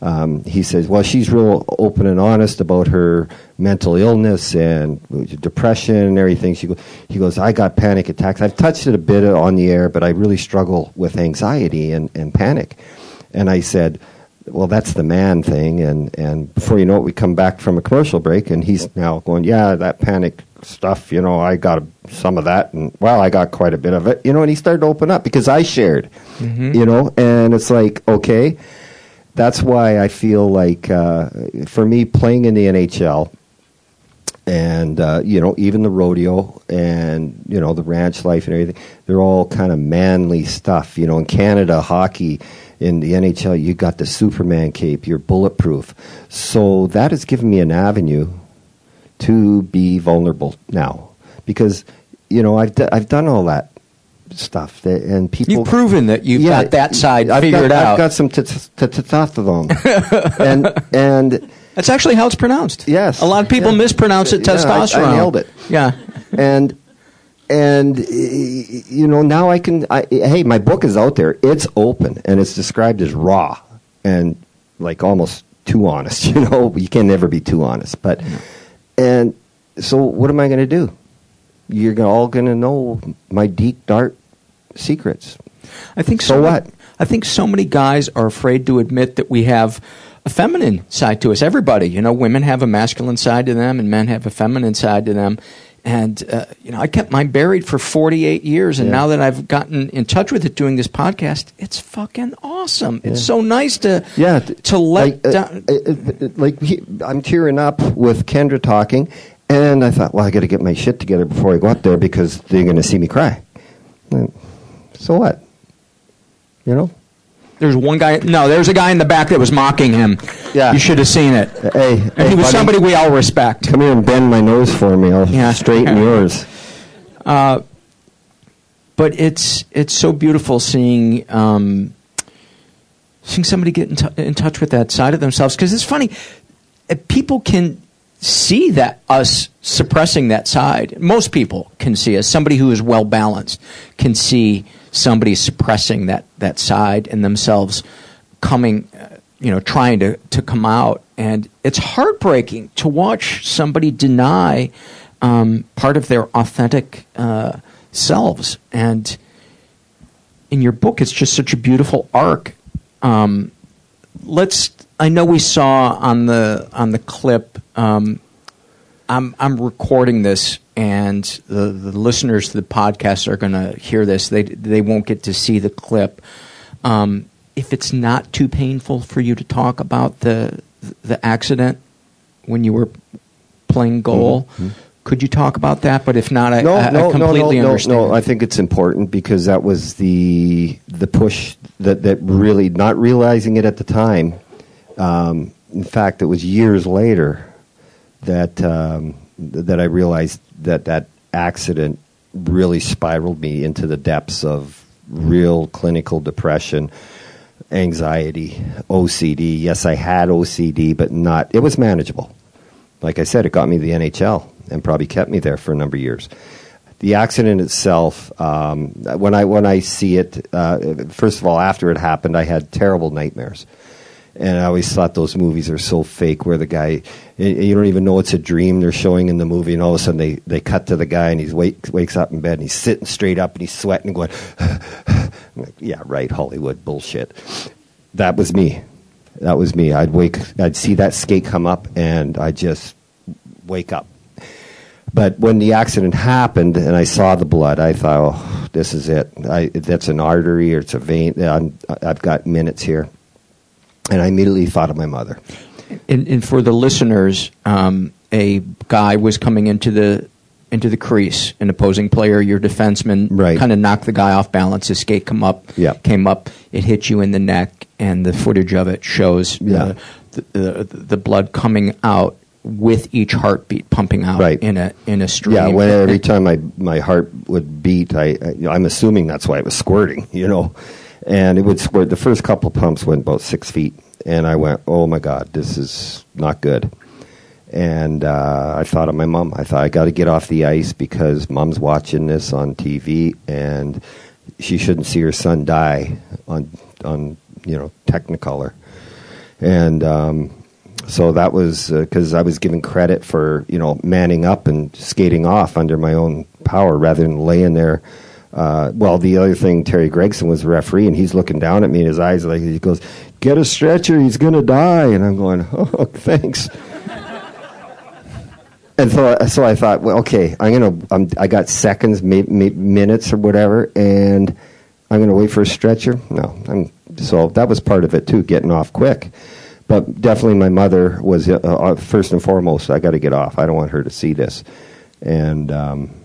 um, he says well she's real open and honest about her mental illness and depression and everything. She go, he goes i got panic attacks. I've touched it a bit on the air but i really struggle with anxiety and, and panic. And i said well, that's the man thing, and and before you know it, we come back from a commercial break, and he's now going, yeah, that panic stuff, you know, I got some of that, and well, I got quite a bit of it, you know, and he started to open up because I shared, you know, and it's like, okay, that's why I feel like uh, for me playing in the NHL, and uh, you know even the rodeo and you know the ranch life and everything they're all kind of manly stuff you know in canada hockey in the nhl you got the superman cape you're bulletproof so that has given me an avenue to be vulnerable now because you know i've, d- I've done all that stuff that, and people You've proven that you've Yeah, got that side I've figured got, out. I've got some testosterone, and [laughs] and That's actually how it's pronounced. Yes. A lot of people mispronounce it Yeah, I- testosterone. nailed it. Yeah. and and you know now I can. I, hey, my book is out there. It's open and it's described as raw and like almost too honest. [laughs] You know, you can never be too honest. But and so what am I going to do? You're all going to know my deep dark secrets. I think So so. what? I think so many guys are afraid to admit that we have a feminine side to us. Everybody, you know, women have a masculine side to them, and men have a feminine side to them. And uh, you know, I kept mine buried for 48 years, and Yeah. now that I've gotten in touch with it doing this podcast, it's fucking awesome. It's so nice to Yeah, to let like, uh, down. uh, uh, like he, I'm tearing up with Kendra talking, and I thought, well, I got to get my shit together before I go up there because they're going to see me cry. Uh, So what? You know? There's one guy. No, there's a guy in the back that was mocking him. Yeah. you should have seen it. Hey, And hey, he was buddy, somebody we all respect. Come here and bend my nose for me. I'll Yeah. straighten yours. but it's it's so beautiful seeing um, seeing somebody get in, t- in touch with that side of themselves because it's funny uh, people can see that us suppressing that side. Most people can see us. Somebody who is well balanced can see somebody suppressing that that side and themselves coming uh, you know trying to to come out. And it's heartbreaking to watch somebody deny um, part of their authentic uh, selves. And in your book it's just such a beautiful arc. Um, let's i know we saw on the on the clip um, i'm i'm recording this and the, the listeners to the podcast are going to hear this they they won't get to see the clip um, if it's not too painful for you to talk about the the accident when you were playing goal could you talk about that but if not i, Mm-hmm. no, I, no, I completely no, no, understand no, no. I think it's important because that was the the push that that really not realizing it at the time. Um, in fact, it was years later that um, that I realized that that accident really spiraled me into the depths of real clinical depression, anxiety, OCD. Yes, I had OCD, but not. It was manageable. Like I said, it got me the NHL and probably kept me there for a number of years. The accident itself, um, when I when I see it, uh, first of all, after it happened, I had terrible nightmares, and I always thought those movies are so fake, where the guy you don't even know it's a dream they're showing in the movie, and all of a sudden they, they cut to the guy and he wake, wakes up in bed and he's sitting straight up and he's sweating and going, [laughs] like, yeah, right, Hollywood bullshit. That was me. That was me. I'd wake, I'd see that skate come up, and I just wake up. But when the accident happened and I saw the blood, I thought, oh, this is it. I, that's an artery or it's a vein. I'm, I've got minutes here. And I immediately thought of my mother. And, and for the listeners, um, a guy was coming into the into the crease, an opposing player, your defenseman, Right. kind of knocked the guy off balance. His skate come up, Yeah. came up, it hit you in the neck, and the footage of it shows Yeah. uh, the, the the blood coming out with each heartbeat pumping out Right. in a in a stream. Yeah, when every time my, my heart would beat, I, I I'm assuming that's why it was squirting, [laughs] you know. And it would squirt. The first couple pumps went about six feet. And I went, oh my God, this is not good. And uh, I thought of my mom. I thought, I got to get off the ice because mom's watching this on TV and she shouldn't see her son die on, on you know, Technicolor. And um, so that was because I was given credit for you know manning up and skating off under my own power rather than laying there. Uh, well, the other thing, Terry Gregson was the referee, and he's looking down at me, and his eyes like he goes, "Get a stretcher, he's gonna die." And I'm going, "Oh, [laughs] thanks." and so, so I thought, well, okay, I'm gonna, I'm, I got seconds, may, may, minutes, or whatever, and I'm gonna wait for a stretcher. No, I'm, so that was part of it too, getting off quick. But definitely, my mother was uh, uh, first and foremost. I got to get off. I don't want her to see this, and um,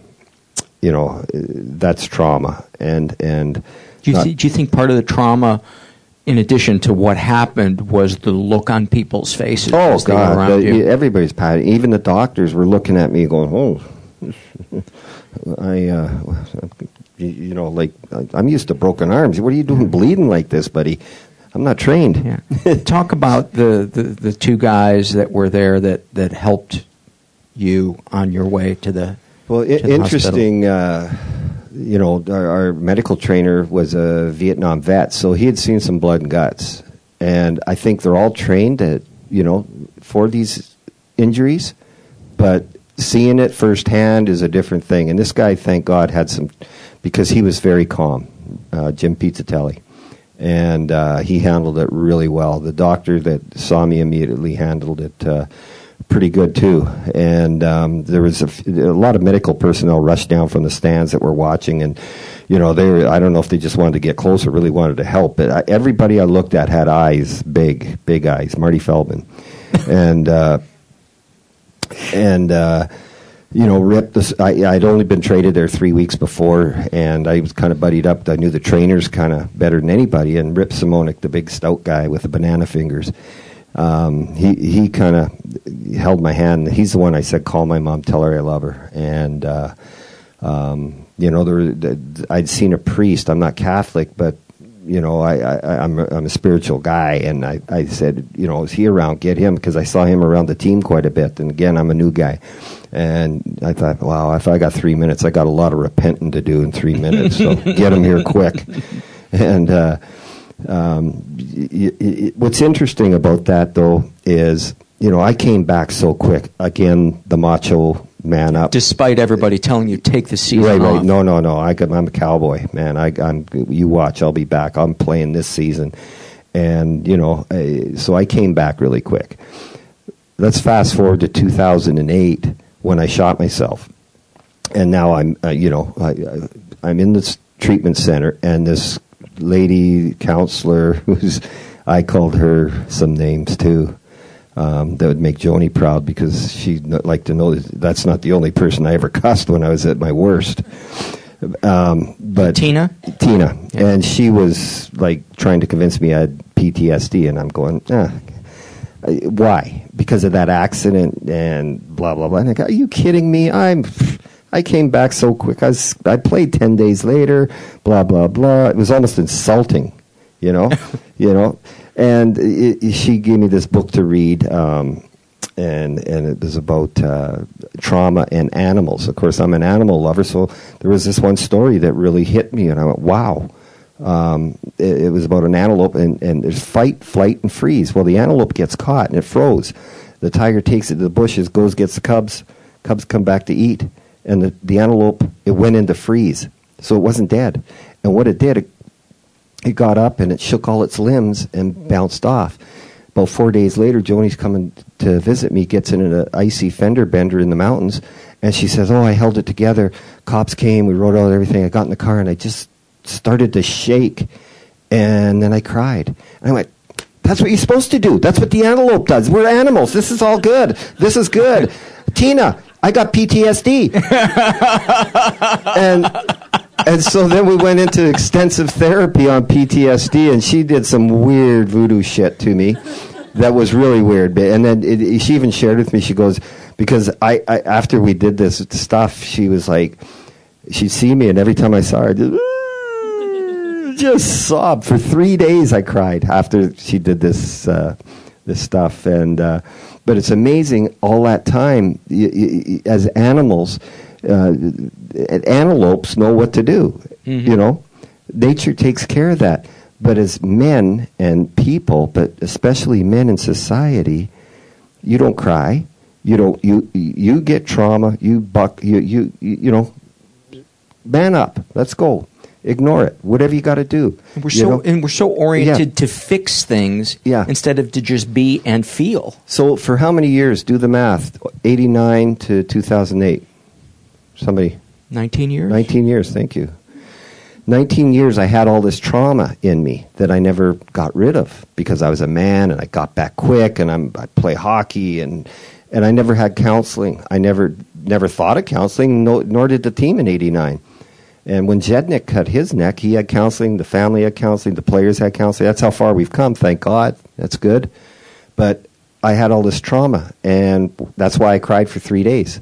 you know, that's trauma. And and Do you, not- thi- do you think part of the trauma, in addition to what happened, was the look on people's faces Oh as they were God! around the- you? everybody's patting. Even the doctors were looking at me, going, "Oh, [laughs] I, uh, you, you know, like I'm used to broken arms. What are you doing, bleeding like this, buddy? I'm not trained." Yeah. Talk about the, the, the two guys that were there that, that helped you on your way to the. Well, interesting. Uh, you know, our, our medical trainer was a Vietnam vet, so he had seen some blood and guts, and I think they're all trained at you know for these injuries, but seeing it firsthand is a different thing. And this guy, thank God, had some because he was very calm, uh, Jim Pizzutelli, and uh, he handled it really well. The doctor that saw me immediately handled it. Pretty good too. And um, there was a, f- a lot of medical personnel rushed down from the stands that were watching, and you know they were, I don't know if they just wanted to get closer, really wanted to help. But I, everybody I looked at had eyes, big, big eyes. Marty Feldman, [laughs] and uh, and. Uh, you know, Rip. This, I, I'd only been traded there three weeks before, and I was kind of buddied up. I knew the trainers kind of better than anybody. And Rip Simonick, the big stout guy with the banana fingers, um, he he kind of held my hand. He's the one I said, "Call my mom, tell her I love her." And uh, um, you know, there, I'd seen a priest. I'm not Catholic, but you know, I, I I'm a, I'm a spiritual guy, and I I said, you know, is he around? Get him because I saw him around the team quite a bit. And again, I'm a new guy. And I thought, wow, if I got three minutes, I got a lot of repenting to do in three minutes. So [laughs] get him here quick. And uh, um, y- y- what's interesting about that, though, is you know I came back so quick. Again, the macho man up. Despite everybody telling you take the season right, off. right. No, no, no. I, am a cowboy, man. I, I'm. You watch. I'll be back. I'm playing this season, and you know, uh, so I came back really quick. Let's fast forward to 2008 when I shot myself, and now I'm, uh, you know, I, I, I'm in this treatment center, and this lady counselor [laughs] who's, I called her some names too. Um, that would make Joni proud because she'd like to know that that's not the only person I ever [laughs] cussed when I was at my worst. Um, but Tina? Tina, and she was like trying to convince me I had PTSD, and I'm going, ah, why? Because of that accident and blah blah blah. And I go, are you kidding me? I'm. I came back so quick. I was, I played ten days later. Blah blah blah. It was almost insulting, you know, [laughs] you know. And it, it- she gave me this book to read, um, and and it was about uh, trauma and animals. Of course, I'm an animal lover, so there was this one story that really hit me, and I went, wow. Um, it, it was about an antelope, and, and there's fight, flight, and freeze. Well, the antelope gets caught and it froze. The tiger takes it to the bushes, goes gets the cubs. Cubs come back to eat, and the, the antelope it went into freeze, so it wasn't dead. And what it did, it, it got up and it shook all its limbs and bounced off. About four days later, Joni's coming to visit me, gets in an uh, icy fender bender in the mountains, and she says, "Oh, I held it together. Cops came, we wrote out everything. I got in the car and I just started to shake, and then I cried. And I went." That's what you're supposed to do. That's what the antelope does. We're animals. This is all good. This is good. [laughs] Tina, I got PTSD. [laughs] and and so then we went into extensive therapy on PTSD, and she did some weird voodoo shit to me that was really weird. And then it, she even shared with me. She goes because I, I after we did this stuff, she was like, she'd see me, and every time I saw her, just, [laughs] just sobbed for three days. I cried after she did this uh, this stuff, and uh, but it's amazing all that time y- y- as animals. Uh, antelopes know what to do. You know, nature takes care of that. But as men and people, but especially men in society, you don't cry. You don't. You you get trauma. You buck. You you you you know. Man up. Let's go. Ignore it. Whatever you got to do. And we're so know? and we're so oriented Yeah. to fix things Yeah. instead of to just be and feel. So for how many years? Do the math. Eighty nine to two thousand eight. Somebody. 19 years? 19 years, thank you. 19 years I had all this trauma in me that I never got rid of because I was a man and I got back quick and I'm, I play hockey and, and I never had counseling. I never, never thought of counseling, no, nor did the team in 89. And when Zednik cut his neck, he had counseling, the family had counseling, the players had counseling. That's how far we've come, thank God. That's good. But I had all this trauma, and that's why I cried for three days.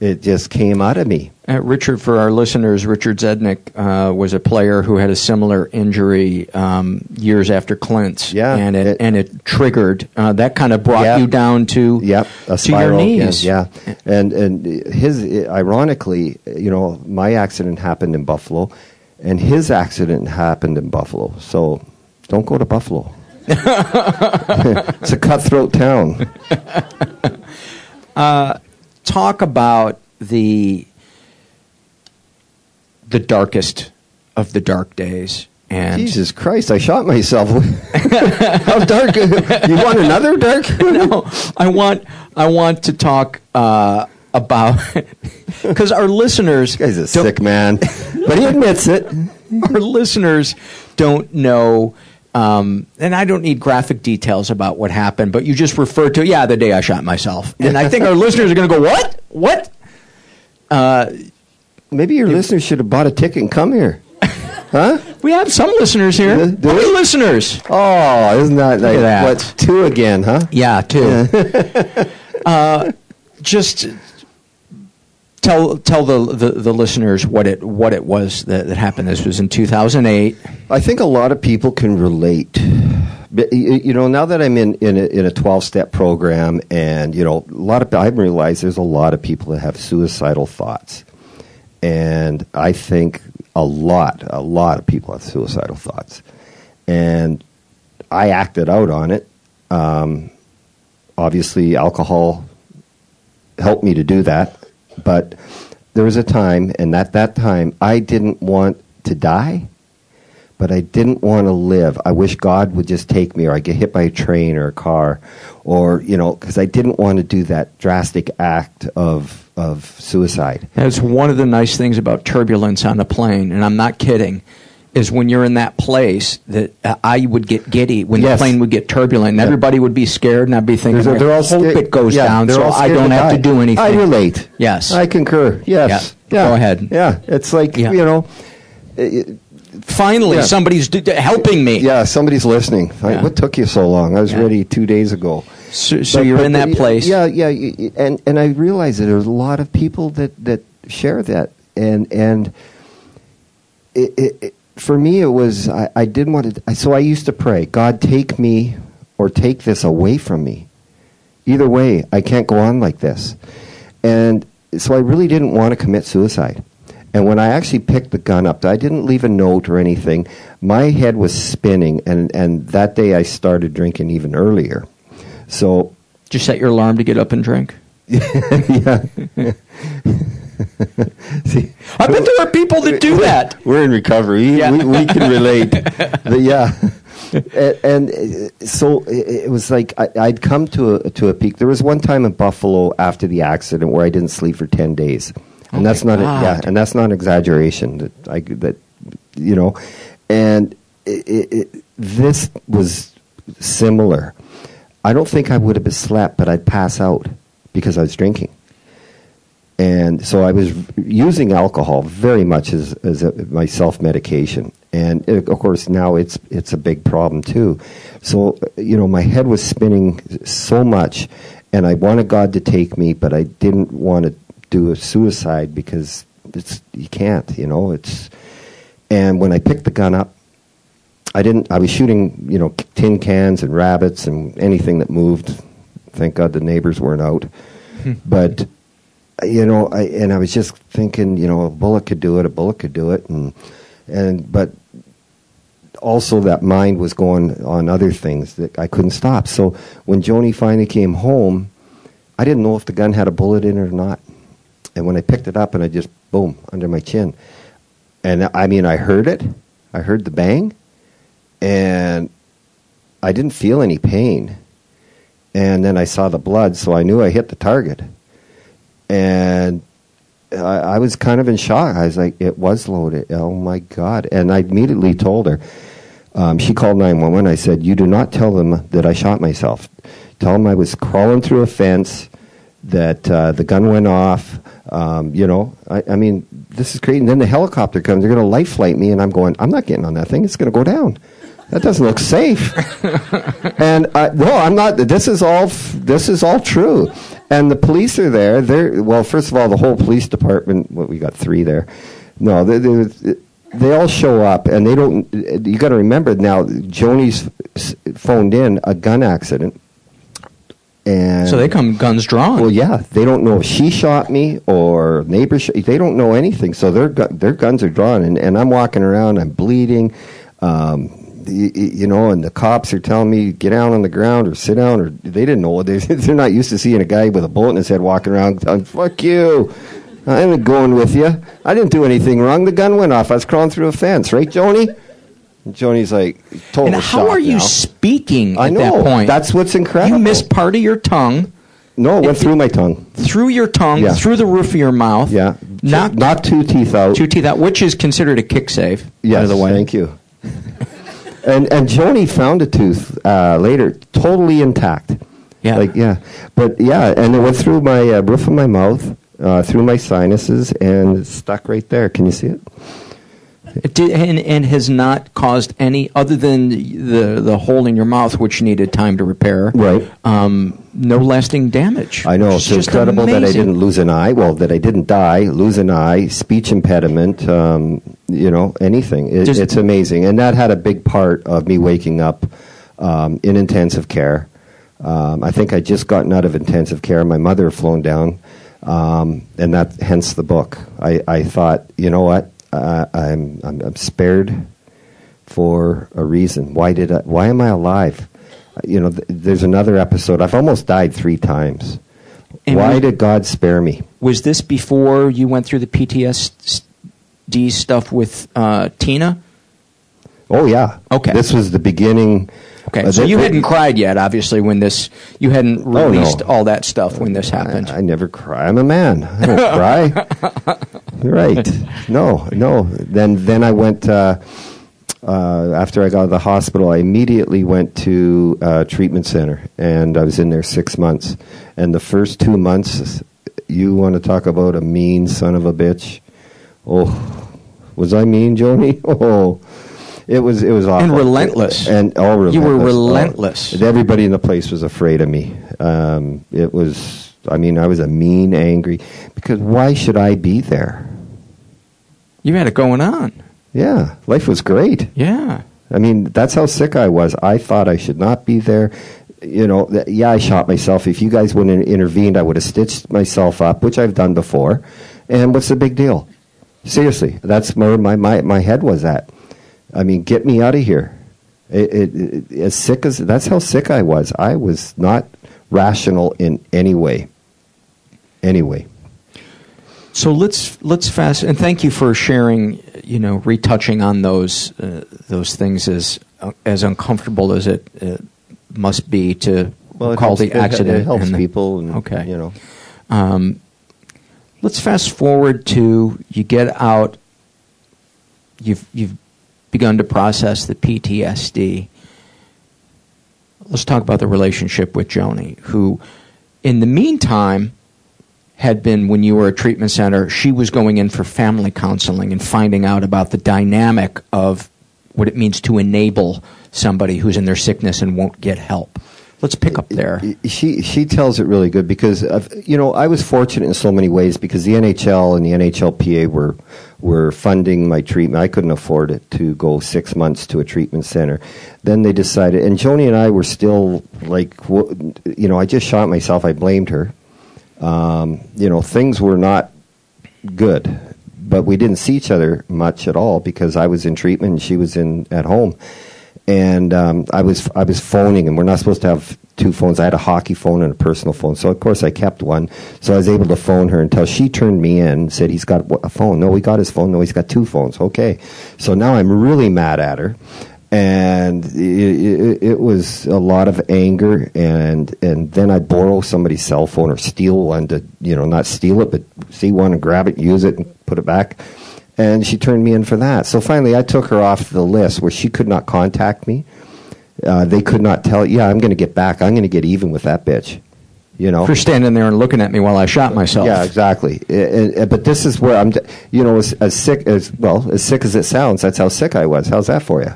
It just came out of me. Uh, Richard, for our listeners, Richard Zednik uh, was a player who had a similar injury um, years after Clint's. Yeah, And it, it- and it triggered. Uh, that kind of brought Yeah. you down to, Yep, a to your knees. Yeah, yeah. and and his ironically, you know, my accident happened in Buffalo, and his accident happened in Buffalo. So don't go to Buffalo. It's a cutthroat town. [laughs] Talk about the the darkest of the dark days And Jesus Christ, I shot myself. [laughs] How dark? you want another dark? [laughs] no, I want I want to talk uh, about because our listeners This guy's a sick man, but he admits it. our listeners don't know. Um, and I don't need graphic details about what happened, but you just refer to, yeah, the day I shot myself. And I think our [laughs] listeners are going to go, what? What? Uh, Maybe your listeners should have bought a ticket and come here. [laughs] Huh? We have some listeners here. Do- do How many we? listeners? Oh, isn't that like that. what two again? Huh? Yeah, two. [laughs] uh, just tell tell the, the, the listeners what it what it was that, that happened. This was in 2008. I think a lot of people can relate. But, You know, now that I'm in in a, in a 12 step program, and you know, a lot of I realize there's a lot of people that have suicidal thoughts, and I think a lot, a lot of people have suicidal thoughts, and I acted out on it. Um, obviously, alcohol helped me to do that, but there was a time, and at that time, I didn't want to die but I didn't want to live. I wish God would just take me, or I get hit by a train or a car, or you know, because I didn't want to do that drastic act of of suicide. That's one of the nice things about turbulence on a plane, and I'm not kidding. Is when you're in that place that uh, I would get giddy when Yes. the plane would get turbulent, and Yeah. everybody would be scared, and I'd be thinking, They're, they're all I hope scared- it goes yeah, down, so I don't have die. to do anything. I relate. Yes. I concur. Yes. Yeah. Go ahead. Yeah, it's like Yeah. you know. it- Finally, Yeah. somebody's d- helping me. yeah, somebody's listening. Yeah. what took you so long? I was Yeah. ready two days ago. So, so But- you're but in that the- place. Yeah, yeah, and and I realize that there's a lot of people that that share that, and and it, it, it, for me it was I, I didn't want to. I, so I used to pray, God, take me or take this away from me. Either way, I can't go on like this, and so I really didn't want to commit suicide. And when I actually picked the gun up, I didn't leave a note or anything. My head was spinning, and, and that day I started drinking even earlier. So Just set your alarm to get up and drink. [laughs] yeah. [laughs] [laughs] See, I've been there are people that do that. we're in recovery. Yeah. We, we can relate. [laughs] But yeah. And, and uh, so it was like I, I'd come to a, to a peak. There was one time in Buffalo after the accident where I didn't sleep for ten days, and Oh that's not a, yeah, and that's not an exaggeration. That I that you know, and it, it, this was similar. I don't think I would have slept, but I'd pass out because I was drinking and so I was using alcohol very much as, as a, my self medication, and uh, of course now it's it's a big problem too. So you know my head was spinning so much, and I wanted God to take me, but I didn't want to do a suicide because it's you can't, you know it's. And when I picked the gun up, I didn't. I was shooting, you know, tin cans and rabbits and anything that moved. Thank God the neighbors weren't out, but you know, I, and I was just thinking, you know, a bullet could do it, a bullet could do it, and and but also that mind was going on other things that I couldn't stop. So when Joni finally came home, I didn't know if the gun had a bullet in it or not. And when I picked it up, and I just boom under my chin, and I mean, I heard it, I heard the bang, and I didn't feel any pain. And then I saw the blood, so I knew I hit the target and I, I was kind of in shock. I was like, "It was loaded. Oh my god!" And I immediately told her. Um, she called nine one one. I said, "You do not tell them that I shot myself. Tell them I was crawling through a fence, that uh, the gun went off. Um, you know, I, I mean, this is crazy. And then the helicopter comes. They're going to life flight me, and I'm going. I'm not getting on that thing. It's going to go down. That doesn't look safe. [laughs] and uh, no, I'm not. This is all. This is all true. And the police are there. They're well. First of all, the whole police department. What we got three there. No, they, they, they all show up, and they don't. You got to remember now. Joni's phoned in a gun accident, and So they come guns drawn. well, yeah, they don't know if she shot me or neighbor. Sh- they don't know anything, so their gu- their guns are drawn, and, and I'm walking around, I'm bleeding, um, you know, and the cops are telling me get down on the ground or sit down, or they didn't know they [laughs] they're not used to seeing a guy with a bullet in his head walking around. telling, Fuck you! I ain't going with you. I didn't do anything wrong. The gun went off. I was crawling through a fence, right, Joni? Joni's like total. and how are you now. speaking I at know. that point? That's what's incredible. You missed part of your tongue No, it went If- through my tongue. through your tongue, Yeah. through the roof of your mouth. Yeah, Not not two teeth out. two teeth out, which is considered a kick save. Yes, by the way. thank you. [laughs] and and Joni found a tooth uh, later, totally intact. Yeah. like yeah, but yeah, and it went through my uh, roof of my mouth, uh, through my sinuses, and stuck right there. Can you see it? It did, and, and has not caused any other than the the hole in your mouth, which needed time to repair. Right. Um, no lasting damage. I know it's just incredible that I didn't lose an eye. Well, that I didn't die, lose an eye, speech impediment, um, you know, anything. It, it's amazing, and that had a big part of me waking up um, in intensive care. Um, I think I just gotten out of intensive care. My mother had flown down, um, and that hence the book. I, I thought, you know what, uh, I'm, I'm I'm spared for a reason. Why did I, why am I alive? You know, th- there's another episode. I've almost died three times. And why we- did God spare me? Was this before you went through the PTSD stuff with uh, Tina? Oh yeah. Okay. This was the beginning. Okay, uh, so you hadn't cried yet, obviously, when this you hadn't Oh, no. released all that stuff when this happened. I, I never cry. I'm a man. I don't cry. [laughs] Right. [laughs] No, no. Then then I went. Uh, uh, after I got out of the hospital, I immediately went to uh, treatment center, and I was in there six months. And the first two months, you want to talk about a mean son of a bitch? Oh, was I mean, Joni? [laughs] Oh, it was. It was awful And relentless. And all relentless. You were Oh, relentless. everybody in the place was afraid of me. Um, it was. I mean, I was a mean, angry. Because why should I be there? You had it going on. Yeah, life was great. Yeah. I mean, that's how sick I was. I thought I should not be there. You know, th- yeah, I shot myself. If you guys wouldn't have intervened, I would have stitched myself up, which I've done before. And what's the big deal? Seriously, that's where my, my, my head was at. I mean, get me out of here. It, it, it, as sick as that's how sick I was. I was not rational in any way. Anyway, So let's let's fast and thank you for sharing. You know, retouching on those uh, those things as uh, as uncomfortable as it uh, must be to well, call helps, the it- accident. It, helps and the- people. And, Okay. you know. Um, let's fast forward to you get out. You've you've begun to process the PTSD. Let's talk about the relationship with Joni, who, in the meantime, had been when you were a treatment center. She was going in for family counseling and finding out about the dynamic of what it means to enable somebody who's in their sickness and won't get help. Let's pick up there. She she tells it really good because of, you know I was fortunate in so many ways because the NHL and the NHLPA were were funding my treatment. I couldn't afford it to go six months to a treatment center. Then they decided, and Joni and I were still like, you know, I just shot myself. I blamed her. Um, you know, things were not good, but we didn't see each other much at all because I was in treatment and she was in at home and um, I was I was phoning, and we're not supposed to have two phones. I had a hockey phone and a personal phone, so of course I kept one. So I was able to phone her until she turned me in, and said he's got a phone. No, he got his phone. No, he's got two phones. Okay, so now I'm really mad at her, and it, it, it was a lot of anger, and and then I'd borrow somebody's cell phone or steal one to you know not steal it, but see one and grab it, use it, and put it back and she turned me in for that. So finally, I took her off the list where she could not contact me. Uh, they could not tell. Yeah, I'm going to get back. I'm going to get even with that bitch. You know. For standing there and looking at me while I shot myself. Yeah, exactly. Uh, uh, but this is where I'm. You know, as, as sick as well as sick as it sounds, that's how sick I was. How's that for you?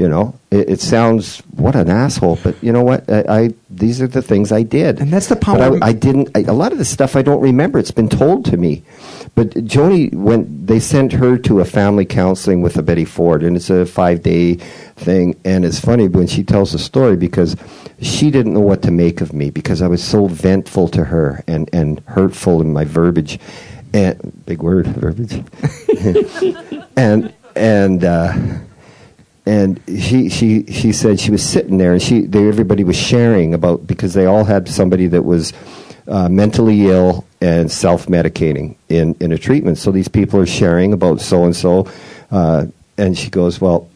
You know, it, it sounds what an asshole, but you know what? I, I these are the things I did, And that's the But I, I didn't. I, a lot of the stuff I don't remember. It's been told to me. But Joni, when they sent her to a family counseling with a Betty Ford, and it's a five day thing, and it's funny when she tells the story because she didn't know what to make of me because I was so ventful to her and and hurtful in my verbiage, and big word [laughs] verbiage, [laughs] and and. Uh, and she she she said she was sitting there and she they, everybody was sharing about because they all had somebody that was uh, mentally ill and self medicating in in a treatment. So these people are sharing about so and so, and she goes, well.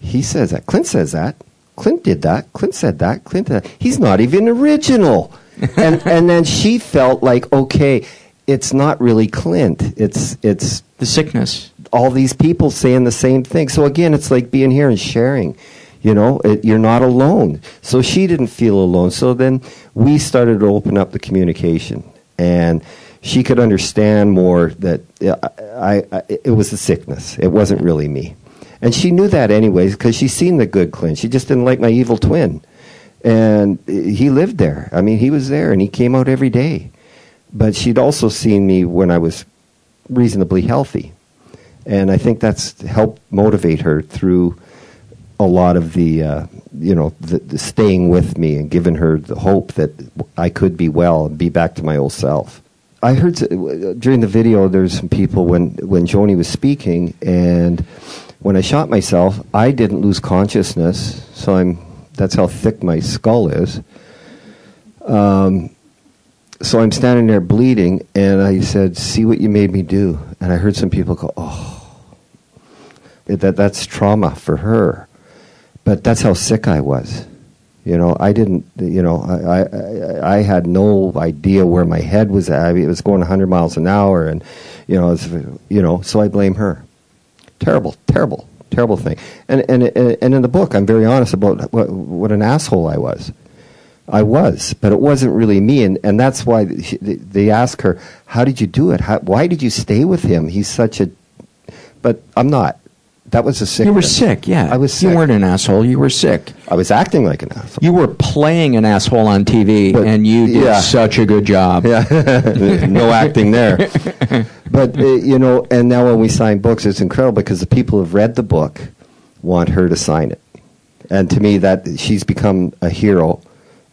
he says that. Clint says that. Clint did that. Clint said that. Clint that. He's not even original. [laughs] and and then she felt like, okay, it's not really Clint. It's it's The sickness. All these people saying the same thing. So again, it's like being here and sharing. You know, it, you're not alone. So she didn't feel alone. So then we started to open up the communication, and she could understand more that uh, I, I, it was the sickness. It wasn't really me, and she knew that anyways because she seen the good Clint. She just didn't like my evil twin, and he lived there. I mean, he was there, and he came out every day. But she'd also seen me when I was reasonably healthy and I think that's helped motivate her through a lot of the uh, you know the, the staying with me and giving her the hope that I could be well and be back to my old self. I heard during the video there's some people when when Joni was speaking and when I shot myself I didn't lose consciousness so I'm that's how thick my skull is. Um, so I'm standing there bleeding, and I said, "See what you made me do." And I heard some people go, "Oh, that that's trauma for her," but that's how sick I was. You know, I didn't. You know, I I, I had no idea where my head was at. I mean, it was going 100 miles an hour, and you know, it's, you know. So I blame her. Terrible, terrible, terrible thing. And and and in the book, I'm very honest about what what an asshole I was. I was, but it wasn't really me, and, and that's why they ask her, "How did you do it? How, why did you stay with him? He's such a." But I'm not. That was a sick. You were sick, yeah. I was You weren't an asshole. You were sick. I was acting like an asshole. You were playing an asshole on TV, But- and you did yeah. such a good job. Yeah, [laughs] no acting there. [laughs] But uh, you know, and now when we sign books, it's incredible because the people who've read the book want her to sign it, and to me, that she's become a hero,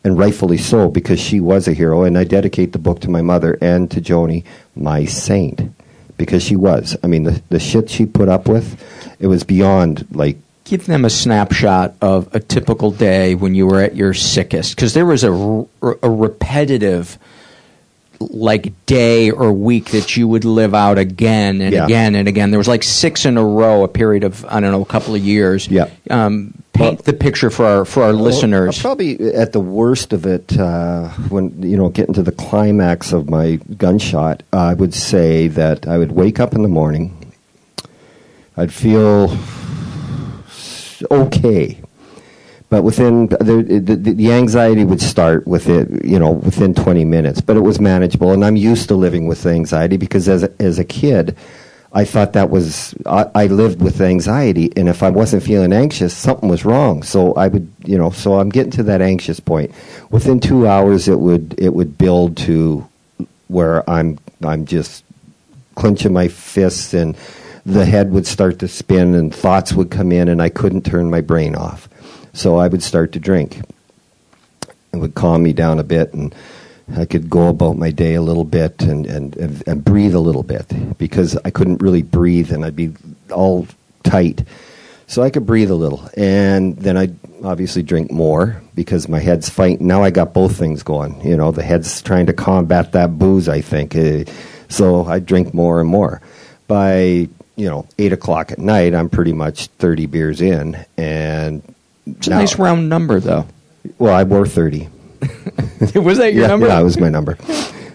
and rightfully so because she was a hero. And I dedicate the book to my mother and to Joni, my saint, because she was. I mean, the the shit she put up with, it was beyond like Give them a snapshot of a typical day when you were at your sickest, because there was a, a repetitive like day or week that you would live out again and Yeah. again and again. There was like six in a row, a period of I don't know, a couple of years. Yeah. Um, paint Well- the picture for our for our listeners. Well, probably at the worst of it, uh, when you know, getting to the climax of my gunshot, I would say that I would wake up in the morning. I'd feel okay, but within the, the, the anxiety would start with it, you know, within 20 minutes. But it was manageable, and I'm used to living with anxiety because as a, as a kid. I thought that was I, I lived with anxiety, and if I wasn't feeling anxious, something was wrong. So I would, you know, so I'm getting to that anxious point. Within two hours, it would it would build to where I'm I'm just clenching my fists, and the head would start to spin, and thoughts would come in, and I couldn't turn my brain off. So I would start to drink. It would calm me down a bit, and I could go about my day a little bit and, and, and, breathe a little bit because I couldn't really breathe and I'd be all tight. So I could breathe a little. And then I'd obviously drink more because my head's fighting. Now I got both things going. You know, the head's trying to combat that booze, I think. Uh, so I drink more and more. By, you know, 8 o'clock at night, I'm pretty much 30 beers in. And it's a nice round number, though. Well, I wore 30. [laughs] was that your yeah, number? Yeah, it was my number.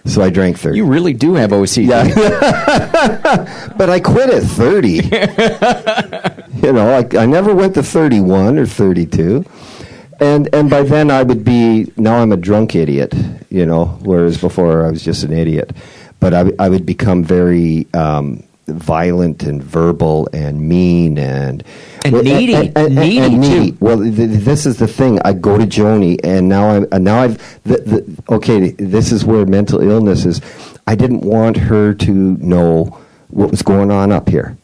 So I drank 30. you really do have OCD. [laughs] but I quit at 30. [laughs] you know, I, I never went to 31 or 32. And and by then I would be now I'm a drunk idiot, you know, whereas before I was just an idiot. But I, I would become very um, violent and verbal and mean and And needy. and Needy, too. Well, th- th- this is the thing. I go to Joni, and now I'm and now I've the, the, okay. This is where mental illness is. I didn't want her to know what was going on up here,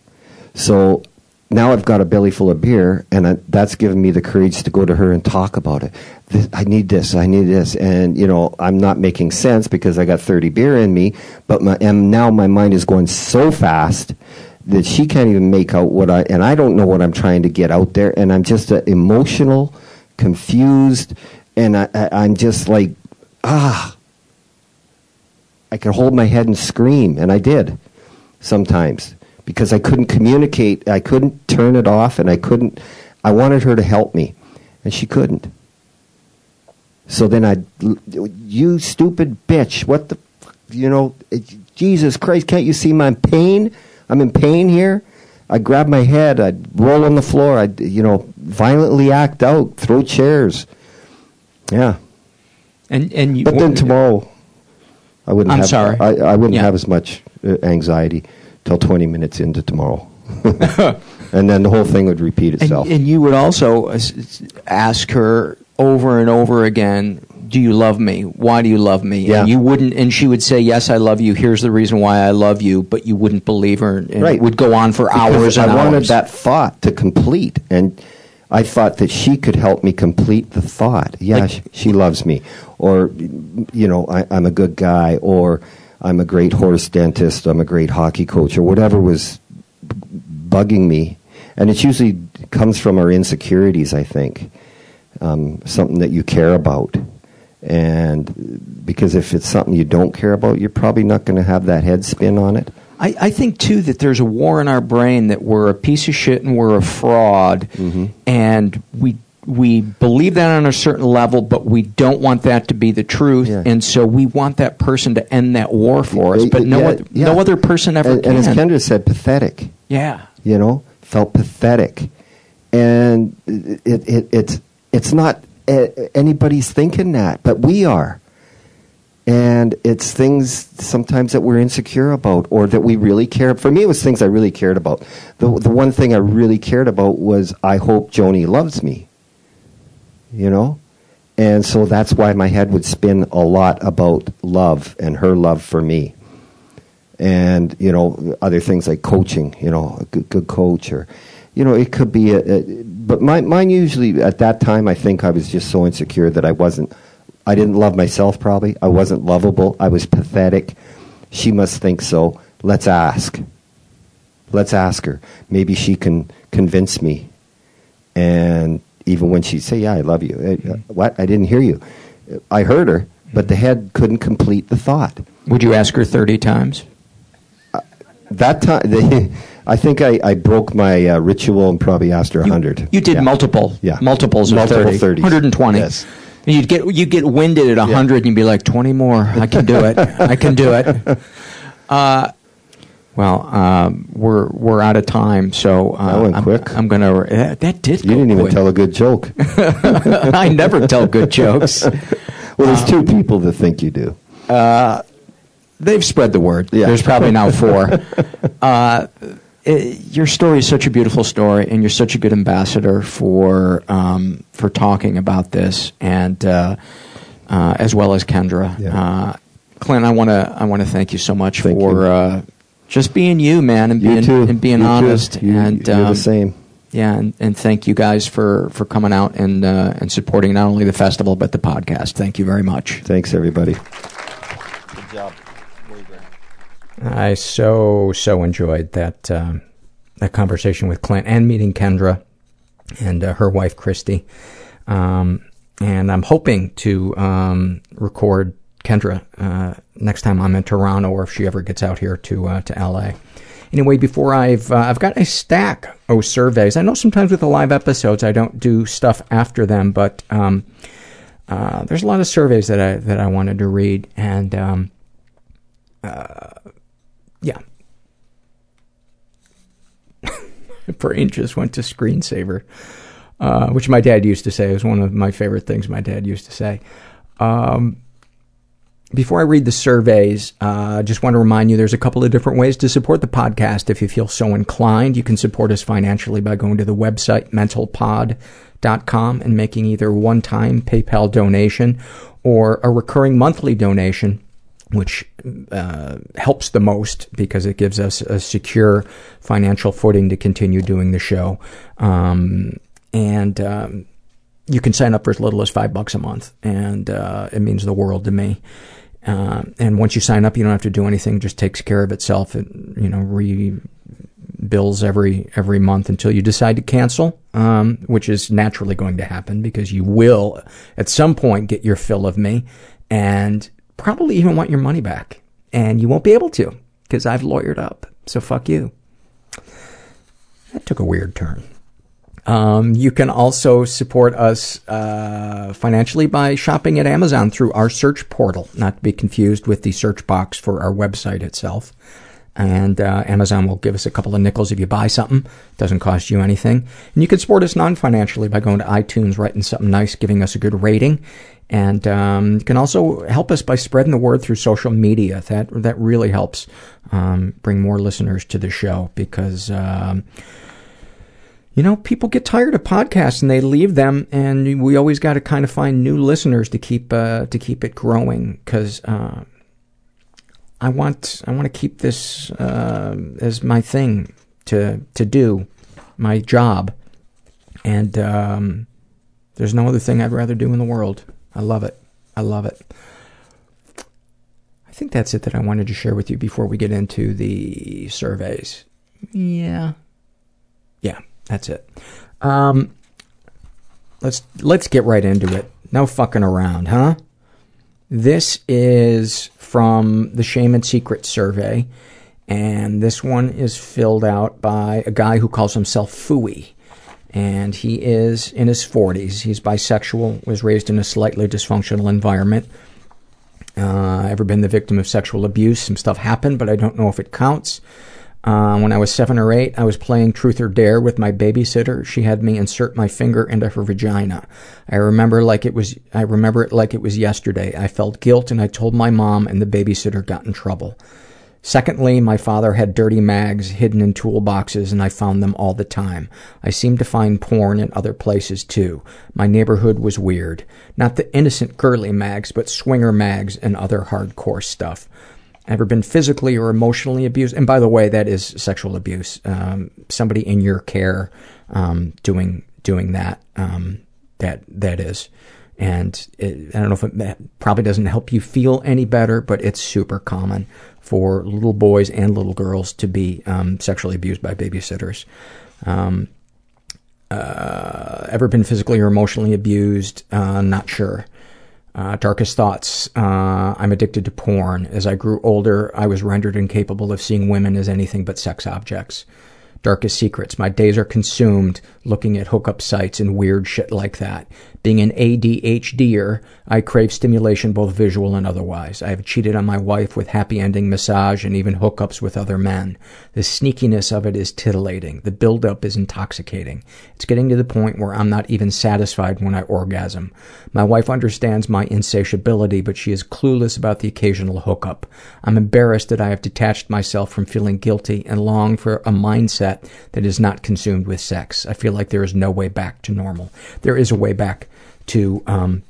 so now I've got a belly full of beer, and I, that's given me the courage to go to her and talk about it. This, I need this. I need this, and you know I'm not making sense because I got 30 beer in me, but my and now my mind is going so fast that she can't even make out what I and I don't know what I'm trying to get out there, and I'm just emotional, confused, and I, I, I'm just like ah. I could hold my head and scream, and I did sometimes because I couldn't communicate. I couldn't turn it off, and I couldn't. I wanted her to help me, and she couldn't. So then I, you stupid bitch, what the, you know, Jesus Christ, can't you see my pain? I'm in pain here. I grab my head, I'd roll on the floor, I'd, you know, violently act out, throw chairs. Yeah. And and you, But then tomorrow, I wouldn't. I'm have, sorry. I, I wouldn't Yeah. have as much uh, anxiety till 20 minutes into tomorrow, [laughs] and then the whole thing would repeat itself. and you would also ask her over and over again, "Do you love me? Why do you love me?" Yeah. And you wouldn't, and she would say, "Yes, I love you. Here's the reason why I love you," but you wouldn't believe her, and Right. it would go on for Because hours and I wanted that thought to complete, and I thought that she could help me complete the thought. Yeah, Like- sh she loves me, or you know, I, I'm a good guy, or I'm a great horse dentist, I'm a great hockey coach, or whatever was b- bugging me. And it usually comes from our insecurities, I think, um, something that you care about. And because if it's something you don't care about, you're probably not going to have that head spin on it. I, I think too that there's a war in our brain that we're a piece of shit and we're a fraud, Mm-hmm. and we we believe that on a certain level, but we don't want that to be the truth, Yeah. and so we want that person to end that war for us. But no, yeah, oth- yeah. no other person ever and, can. and as Kendra said, pathetic. yeah, You know, felt pathetic, and it, it, it's it's not anybody's thinking that, but we are. And it's things sometimes that we're insecure about, or that we really care. For me, it was things I really cared about. The the one thing I really cared about was I hope Joni loves me. You know, and so that's why my head would spin a lot about love and her love for me. And you know other things like coaching you know a good, good coach or you know it could be a, a but my, mine usually at that time i think i was just so insecure that i wasn't i didn't love myself probably. I wasn't lovable. I was pathetic. She must think so. Let's ask. Let's ask her. Maybe she can convince me. And even when she'd say yeah i love you uh, what i didn't hear you i heard her but the head couldn't complete the thought would you ask her thirty times? that time, they, [laughs] I think I, I broke my uh, ritual and probably asked her a You- hundred. You, did Yeah. multiple, Yeah. multiples of Multiple 30, 30s. 120. Yes. And you'd get you get winded at hundred, and you'd be like, twenty more. I can do it. I can do it. [laughs] Uh, well, um, we're we're out of time, so uh, That went I'm, quick. I'm gonna. That, that did. You didn't even quick. tell a good joke. [laughs] I never tell good jokes. [laughs] well, there's two people that think you do. They've spread the word. Yeah. There's probably now four. [laughs] uh, it, your story is such a beautiful story, and you're such a good ambassador for um, for talking about this, and uh, uh, as well as Kendra. Yeah. Uh, Clint, I want to I want to thank you so much Thank for uh, just being you, man, and You being too. and being You too. honest. You, and you're um, the same. Yeah, and, and thank you guys for, for coming out and uh, and supporting not only the festival but the podcast. Thank you very much. Thanks, everybody. Good job. I so so enjoyed that um, that conversation with Clint and meeting Kendra and uh, her wife Christy. Um, and I'm hoping to um, record Kendra uh, next time I'm in Toronto, or if she ever gets out here to uh, to LA. Anyway, before I've uh, I've got a stack of surveys. I know sometimes with the live episodes I don't do stuff after them, but um, there's a lot of surveys that I that I wanted to read, and um, yeah. [laughs] Brain just went to screensaver, uh, which my dad used to say. It was one of my favorite things my dad used to say. Um, before I read the surveys, uh, I just want to remind you there's a couple of different ways to support the podcast if you feel so inclined. You can support us financially by going to the website mentalpod.com and making either one time PayPal donation or a recurring monthly donation which uh, helps the most because it gives us a secure financial footing to continue doing the show. Um, and um, you can sign up for as little as five bucks a month, and uh, it means the world to me. Uh, and once you sign up, you don't have to do anything; it just takes care of itself. It you know re bills every every month until you decide to cancel, um, which is naturally going to happen because you will at some point get your fill of me, and probably even want your money back, and you won't be able to because I've lawyered up. So fuck you. That took a weird turn. Um, you can also support us uh, financially by shopping at Amazon through our search portal, not to be confused with the search box for our website itself. And uh, Amazon will give us a couple of nickels if you buy something. It Doesn't cost you anything. And you can support us non-financially by going to iTunes, writing something nice, giving us a good rating. And um, you can also help us by spreading the word through social media. That that really helps um, bring more listeners to the show because um, you know people get tired of podcasts and they leave them, and we always got to kind of find new listeners to keep uh, to keep it growing because. Uh, I want I want to keep this uh, as my thing to to do, my job, and um, there's no other thing I'd rather do in the world. I love it. I love it. I think that's it that I wanted to share with you before we get into the surveys. Yeah, that's it. Um, let's let's get right into it. No fucking around, huh? This is from the Shame and Secret survey, and this one is filled out by a guy who calls himself Fooey. And he is in his 40s. He's bisexual, was raised in a slightly dysfunctional environment. Uh, ever been the victim of sexual abuse? Some stuff happened, but I don't know if it counts. Uh, when I was seven or eight, I was playing Truth or Dare with my babysitter. She had me insert my finger into her vagina. I remember like it was. I remember it like it was yesterday. I felt guilt, and I told my mom, and the babysitter got in trouble. Secondly, my father had dirty mags hidden in toolboxes, and I found them all the time. I seemed to find porn in other places too. My neighborhood was weird. Not the innocent girly mags, but swinger mags and other hardcore stuff. Ever been physically or emotionally abused? And by the way, that is sexual abuse. Um, somebody in your care um, doing doing that. Um, that that is. And it, I don't know if it probably doesn't help you feel any better, but it's super common for little boys and little girls to be um, sexually abused by babysitters. Um, uh, ever been physically or emotionally abused? Uh, not sure. Uh, darkest thoughts. Uh, I'm addicted to porn. As I grew older, I was rendered incapable of seeing women as anything but sex objects. Darkest secrets. My days are consumed looking at hookup sites and weird shit like that. Being an ADHDer, I crave stimulation both visual and otherwise. I have cheated on my wife with happy ending massage and even hookups with other men. The sneakiness of it is titillating. The buildup is intoxicating. It's getting to the point where I'm not even satisfied when I orgasm. My wife understands my insatiability, but she is clueless about the occasional hookup. I'm embarrassed that I have detached myself from feeling guilty and long for a mindset that is not consumed with sex. I feel like there is no way back to normal. There is a way back to um,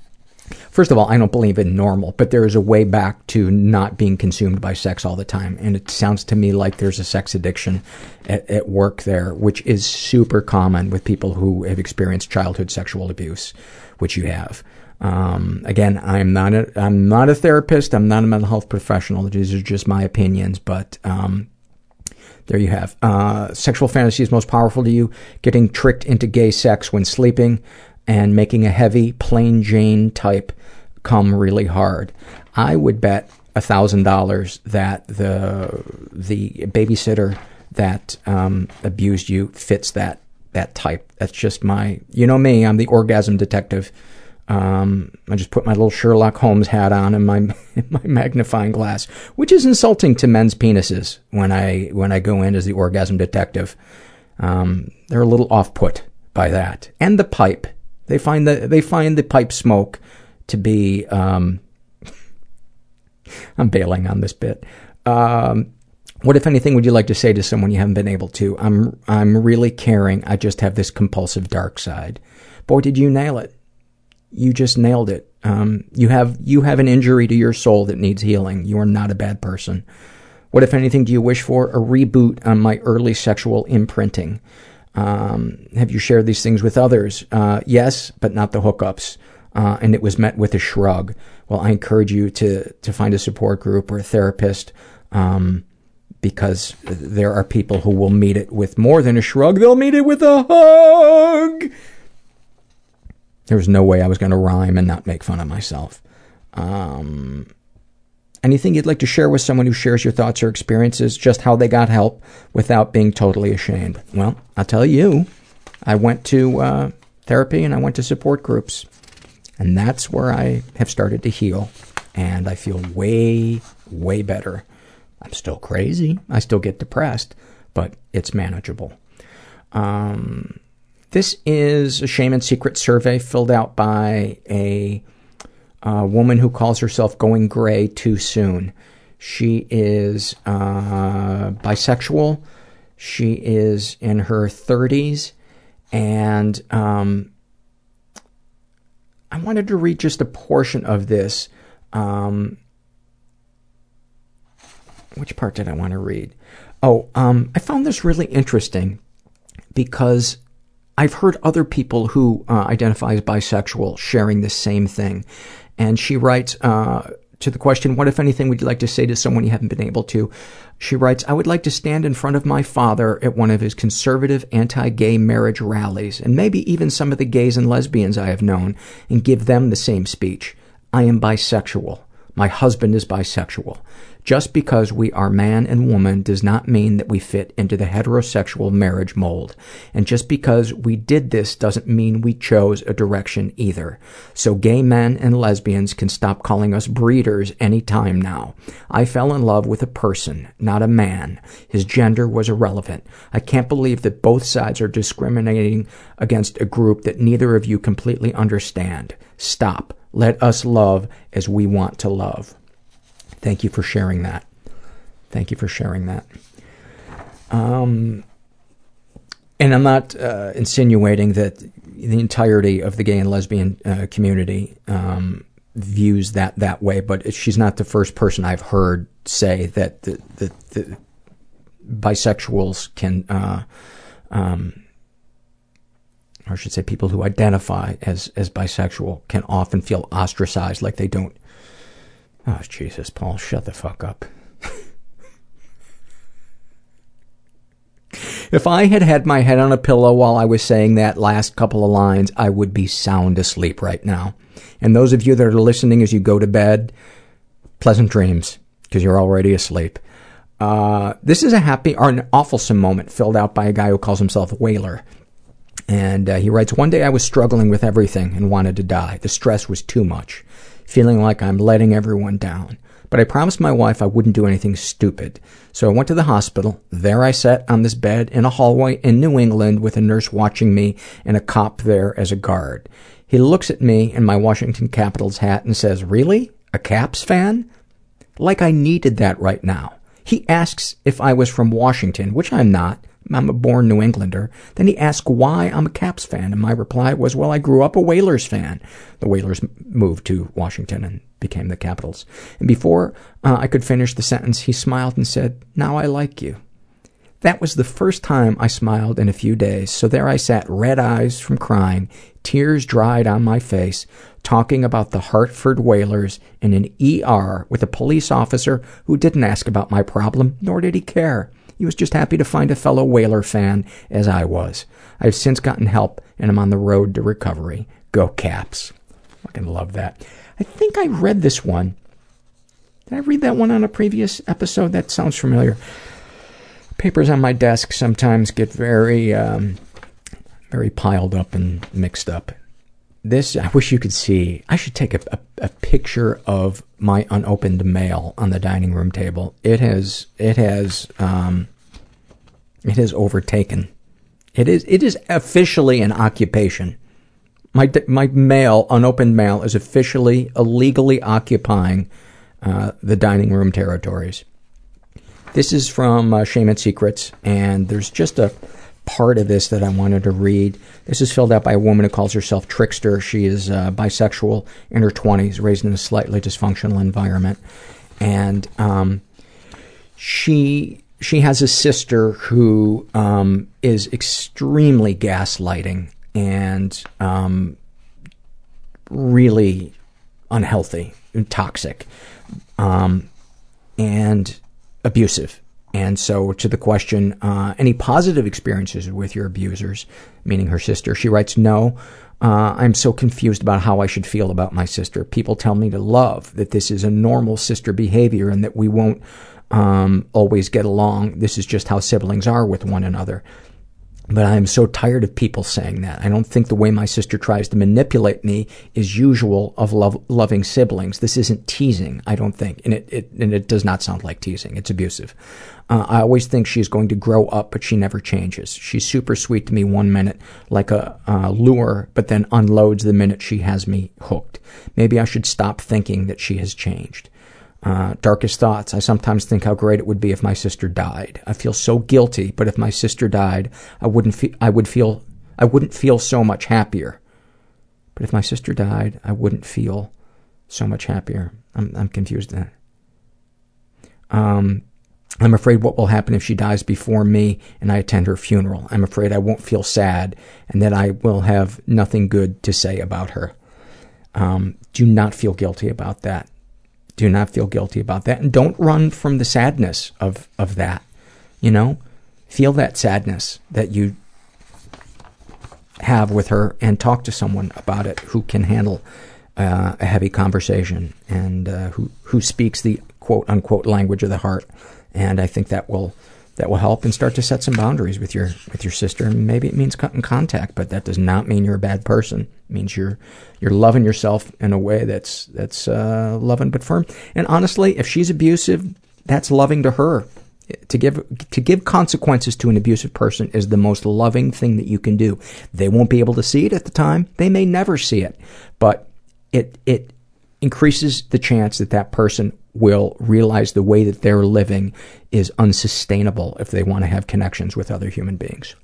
first of all i don't believe in normal but there is a way back to not being consumed by sex all the time. And it sounds to me like there's a sex addiction at, at work there which is super common with people who have experienced childhood sexual abuse which you have. Um, again i'm not a i'm not a therapist. I'm not a mental health professional. These are just my opinions but um, there you have. Uh, sexual is most powerful to you. Getting tricked into gay sex when sleeping and making a heavy, plain Jane type come really hard. I would bet thousand dollars that the the babysitter that um, abused you fits that that type. That's just my, you know me. I'm the orgasm detective. Um, I just put my little Sherlock Holmes hat on and my [laughs] my magnifying glass, which is insulting to men's penises when I when I go in as the orgasm detective. Um, they're a little off put by that, and the pipe. They find the they find the pipe smoke to be. Um, [laughs] I'm bailing on this bit. Um, what, if anything, would you like to say to someone you haven't been able to? I'm I'm really caring. I just have this compulsive dark side. Boy, did you nail it! You just nailed it. Um, you have you have an injury to your soul that needs healing. You are not a bad person. What, if anything, do you wish for? A reboot on my early sexual imprinting. Um, have you shared these things with others? Uh, yes, but not the hookups. Uh, and it was met with a shrug. Well, I encourage you to to find a support group or a therapist, um, because there are people who will meet it with more than a shrug. They'll meet it with a hug. There was no way I was going to rhyme and not make fun of myself. Um, anything you'd like to share with someone who shares your thoughts or experiences, just how they got help without being totally ashamed? Well, I'll tell you. I went to uh, therapy and I went to support groups. And that's where I have started to heal. And I feel way, way better. I'm still crazy. I still get depressed, but it's manageable. Um, this is a shame and secret survey filled out by a, a woman who calls herself Going Gray Too Soon. She is uh, bisexual. She is in her 30s. And um, I wanted to read just a portion of this. Um, which part did I want to read? Oh, um, I found this really interesting because I've heard other people who uh, identify as bisexual sharing the same thing. And she writes uh, to the question, What, if anything, would you like to say to someone you haven't been able to? She writes, I would like to stand in front of my father at one of his conservative anti gay marriage rallies, and maybe even some of the gays and lesbians I have known, and give them the same speech. I am bisexual. My husband is bisexual. Just because we are man and woman does not mean that we fit into the heterosexual marriage mold. And just because we did this doesn't mean we chose a direction either. So gay men and lesbians can stop calling us breeders any time now. I fell in love with a person, not a man. His gender was irrelevant. I can't believe that both sides are discriminating against a group that neither of you completely understand. Stop. Let us love as we want to love. Thank you for sharing that. Thank you for sharing that. Um, and I'm not uh, insinuating that the entirety of the gay and lesbian uh, community um, views that that way, but she's not the first person I've heard say that the, the, the bisexuals can, uh, um, or I should say, people who identify as as bisexual can often feel ostracized, like they don't Oh, Jesus, Paul, shut the fuck up. if I had had my head on a pillow while I was saying that last couple of lines, I would be sound asleep right now. And those of you that are listening as you go to bed, pleasant dreams, because you're already asleep. Uh, this is a happy or an awfulsome moment filled out by a guy who calls himself Whaler. And uh, he writes, One day I was struggling with everything and wanted to die. The stress was too much feeling like I'm letting everyone down. But I promised my wife I wouldn't do anything stupid. So I went to the hospital. There I sat on this bed in a hallway in New England with a nurse watching me and a cop there as a guard. He looks at me in my Washington Capitals hat and says, Really? A Caps fan? Like I needed that right now. He asks if I was from Washington, which I'm not. I'm a born New Englander. Then he asked why I'm a Caps fan, and my reply was, well, I grew up a Whalers fan. The Whalers moved to Washington and became the Capitals. And before uh, I could finish the sentence, he smiled and said, now I like you. That was the first time I smiled in a few days, so there I sat, red eyes from crying, tears dried on my face, talking about the Hartford Whalers in an ER with a police officer who didn't ask about my problem, nor did he care. He was just happy to find a fellow Whaler fan, as I was. I've since gotten help, and I'm on the road to recovery. Go Caps. Fucking love that. I think I read this one. Did I read that one on a previous episode? That sounds familiar. Papers on my desk sometimes get very, um, very piled up and mixed up this I wish you could see. I should take a, a, a, picture of my unopened mail on the dining room table. It has it has um, it has overtaken. It is it is officially an occupation. My my mail, unopened mail, is officially illegally occupying uh, the dining room territories. This is from uh, Shame and Secrets, and there's just a part of this that I wanted to read. This is filled out by a woman who calls herself Trickster. She is uh, bisexual, in her 20s, raised in a slightly dysfunctional environment. And um, she she has a sister who um, is extremely gaslighting and um, really unhealthy and toxic um, and abusive and so, to the question, uh, any positive experiences with your abusers, meaning her sister, she writes, No, uh, I'm so confused about how I should feel about my sister. People tell me to love, that this is a normal sister behavior and that we won't um, always get along. This is just how siblings are with one another. but I am so tired of people saying that. I don't think the way my sister tries to manipulate me is usual of love, loving siblings. This isn't teasing, I don't think, and it, it and it does not sound like teasing. It's abusive. Uh, I always think she's going to grow up, but she never changes. She's super sweet to me one minute, like a uh, lure, but then unloads the minute she has me hooked. Maybe I should stop thinking that she has changed. Uh, darkest thoughts. I sometimes think how great it would be if my sister died. I feel so guilty, but if my sister died, I wouldn't. Fe- I would feel. I wouldn't feel so much happier. But if my sister died, I wouldn't feel so much happier. I'm, I'm confused there. Um, I'm afraid what will happen if she dies before me and I attend her funeral. I'm afraid I won't feel sad and that I will have nothing good to say about her. Um, do not feel guilty about that do not feel guilty about that and don't run from the sadness of of that you know feel that sadness that you have with her and talk to someone about it who can handle uh, a heavy conversation and uh, who who speaks the quote unquote language of the heart and I think that will that will help and start to set some boundaries with your with your sister. Maybe it means cutting contact, but that does not mean you're a bad person. It means you're you're loving yourself in a way that's that's uh, loving but firm. And honestly, if she's abusive, that's loving to her. To give to give consequences to an abusive person is the most loving thing that you can do. They won't be able to see it at the time. They may never see it, but it it increases the chance that that person will realize the way that they're living is unsustainable if they want to have connections with other human beings.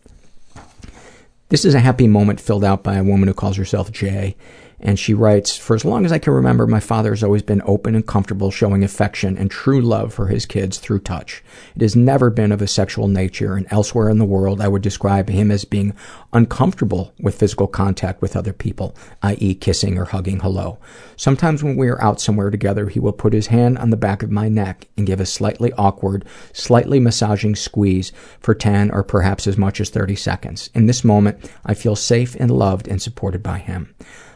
This is a happy moment filled out by a woman who calls herself Jay. And she writes, For as long as I can remember, my father has always been open and comfortable showing affection and true love for his kids through touch. It has never been of a sexual nature, and elsewhere in the world I would describe him as being uncomfortable with physical contact with other people, i.e. kissing or hugging hello. Sometimes when we are out somewhere together, he will put his hand on the back of my neck and give a slightly awkward, slightly massaging squeeze for 10 or perhaps as much as 30 seconds. In this moment, I feel safe and loved and supported by him.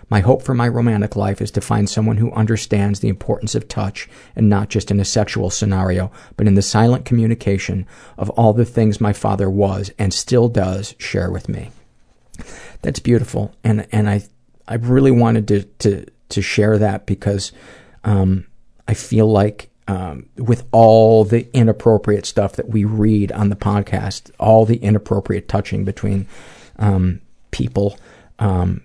My hope for my romantic life is to find someone who understands the importance of touch, and not just in a sexual scenario, but in the silent communication of all the things my father was and still does share with me. That's beautiful, and and I I really wanted to to to share that because um, I feel like um, with all the inappropriate stuff that we read on the podcast, all the inappropriate touching between um, people, um,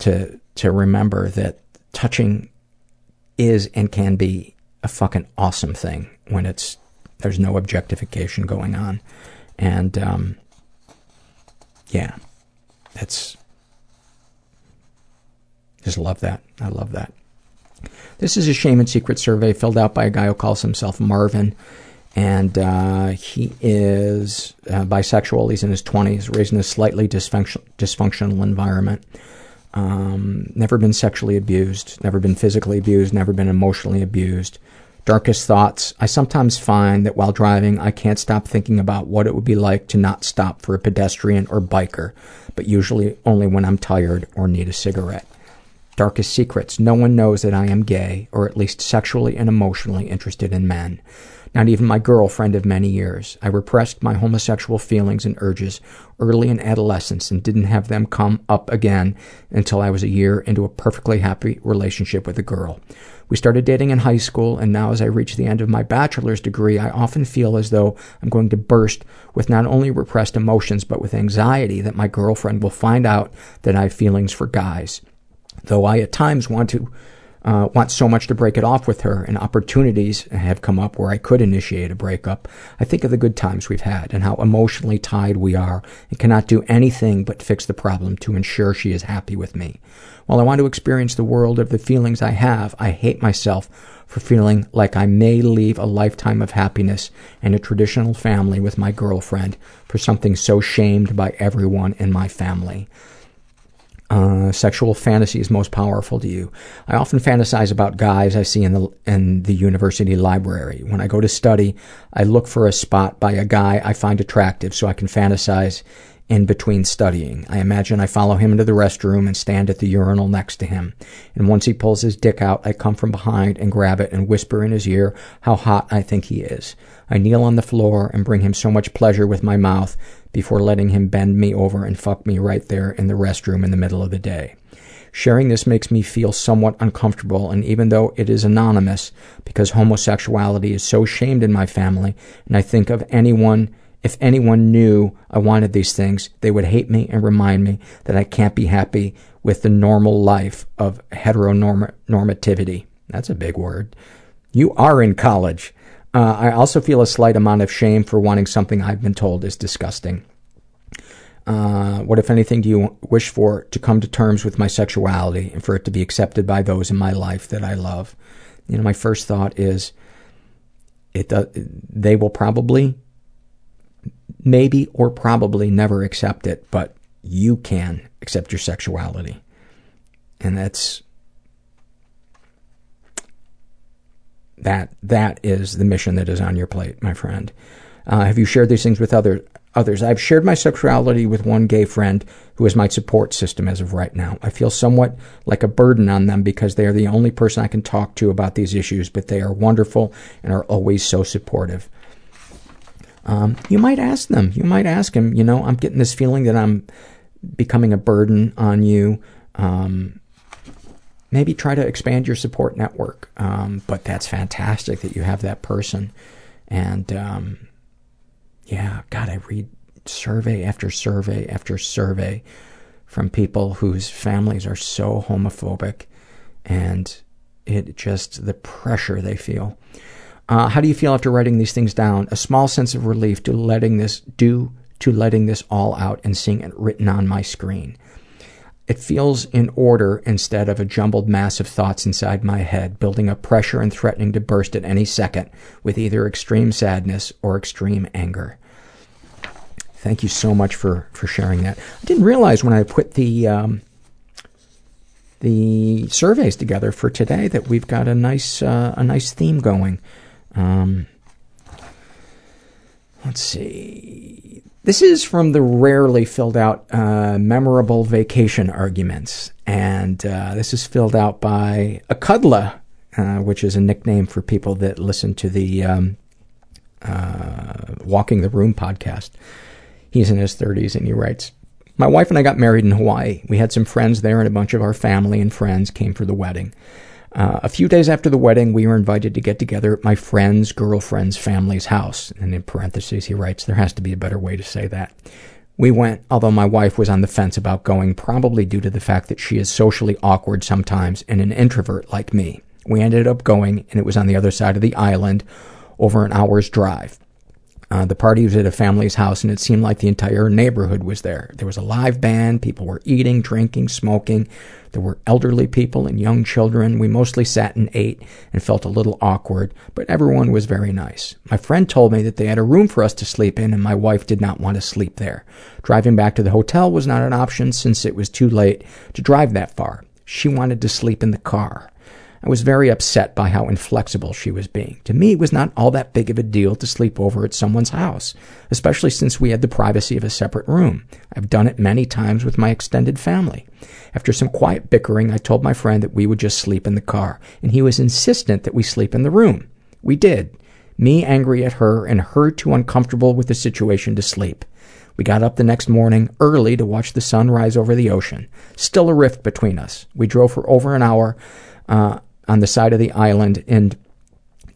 to to remember that touching is and can be a fucking awesome thing when it's there's no objectification going on, and um, yeah, that's just love that. I love that. This is a shame and secret survey filled out by a guy who calls himself Marvin. And uh, he is uh, bisexual. He's in his 20s, raised in a slightly dysfunction- dysfunctional environment. Um, never been sexually abused, never been physically abused, never been emotionally abused. Darkest thoughts. I sometimes find that while driving, I can't stop thinking about what it would be like to not stop for a pedestrian or biker, but usually only when I'm tired or need a cigarette. Darkest secrets. No one knows that I am gay, or at least sexually and emotionally interested in men. Not even my girlfriend of many years. I repressed my homosexual feelings and urges early in adolescence and didn't have them come up again until I was a year into a perfectly happy relationship with a girl. We started dating in high school, and now as I reach the end of my bachelor's degree, I often feel as though I'm going to burst with not only repressed emotions, but with anxiety that my girlfriend will find out that I have feelings for guys. Though I at times want to uh, want so much to break it off with her, and opportunities have come up where I could initiate a breakup. I think of the good times we've had and how emotionally tied we are and cannot do anything but fix the problem to ensure she is happy with me. While I want to experience the world of the feelings I have, I hate myself for feeling like I may leave a lifetime of happiness and a traditional family with my girlfriend for something so shamed by everyone in my family uh, sexual fantasies most powerful to you. I often fantasize about guys I see in the in the university library. When I go to study, I look for a spot by a guy I find attractive so I can fantasize in between studying. I imagine I follow him into the restroom and stand at the urinal next to him. And once he pulls his dick out, I come from behind and grab it and whisper in his ear how hot I think he is. I kneel on the floor and bring him so much pleasure with my mouth before letting him bend me over and fuck me right there in the restroom in the middle of the day. Sharing this makes me feel somewhat uncomfortable, and even though it is anonymous, because homosexuality is so shamed in my family, and I think of anyone, if anyone knew I wanted these things, they would hate me and remind me that I can't be happy with the normal life of heteronormativity. That's a big word. You are in college. Uh, I also feel a slight amount of shame for wanting something I've been told is disgusting. Uh, what, if anything, do you wish for to come to terms with my sexuality and for it to be accepted by those in my life that I love? You know, my first thought is, it does, they will probably, maybe or probably never accept it, but you can accept your sexuality, and that's that. That is the mission that is on your plate, my friend. Uh, have you shared these things with other others. I've shared my sexuality with one gay friend who is my support system as of right now. I feel somewhat like a burden on them because they are the only person I can talk to about these issues, but they are wonderful and are always so supportive. Um, you might ask them. You might ask him, you know, I'm getting this feeling that I'm becoming a burden on you. Um, maybe try to expand your support network. Um, but that's fantastic that you have that person. And, um, yeah, God, I read survey after survey after survey from people whose families are so homophobic and it just, the pressure they feel. Uh, how do you feel after writing these things down? A small sense of relief to letting this, due to letting this all out and seeing it written on my screen. It feels in order instead of a jumbled mass of thoughts inside my head, building up pressure and threatening to burst at any second with either extreme sadness or extreme anger. Thank you so much for, for sharing that. I didn't realize when I put the um, the surveys together for today that we've got a nice uh, a nice theme going. Um, let's see. This is from the rarely filled out uh, memorable vacation arguments, and uh, this is filled out by a cuddler, uh, which is a nickname for people that listen to the um, uh, Walking the Room podcast. He's in his 30s, and he writes, my wife and I got married in Hawaii. We had some friends there, and a bunch of our family and friends came for the wedding. Uh, a few days after the wedding, we were invited to get together at my friend's girlfriend's family's house. And in parentheses, he writes, there has to be a better way to say that. We went, although my wife was on the fence about going, probably due to the fact that she is socially awkward sometimes and an introvert like me. We ended up going, and it was on the other side of the island, over an hour's drive. Uh, the party was at a family's house, and it seemed like the entire neighborhood was there. There was a live band, people were eating, drinking, smoking. There were elderly people and young children. We mostly sat and ate and felt a little awkward, but everyone was very nice. My friend told me that they had a room for us to sleep in, and my wife did not want to sleep there. Driving back to the hotel was not an option since it was too late to drive that far. She wanted to sleep in the car. I was very upset by how inflexible she was being. To me, it was not all that big of a deal to sleep over at someone's house, especially since we had the privacy of a separate room. I've done it many times with my extended family. After some quiet bickering, I told my friend that we would just sleep in the car, and he was insistent that we sleep in the room. We did. Me angry at her, and her too uncomfortable with the situation to sleep. We got up the next morning early to watch the sun rise over the ocean. Still a rift between us. We drove for over an hour. Uh, on the side of the island in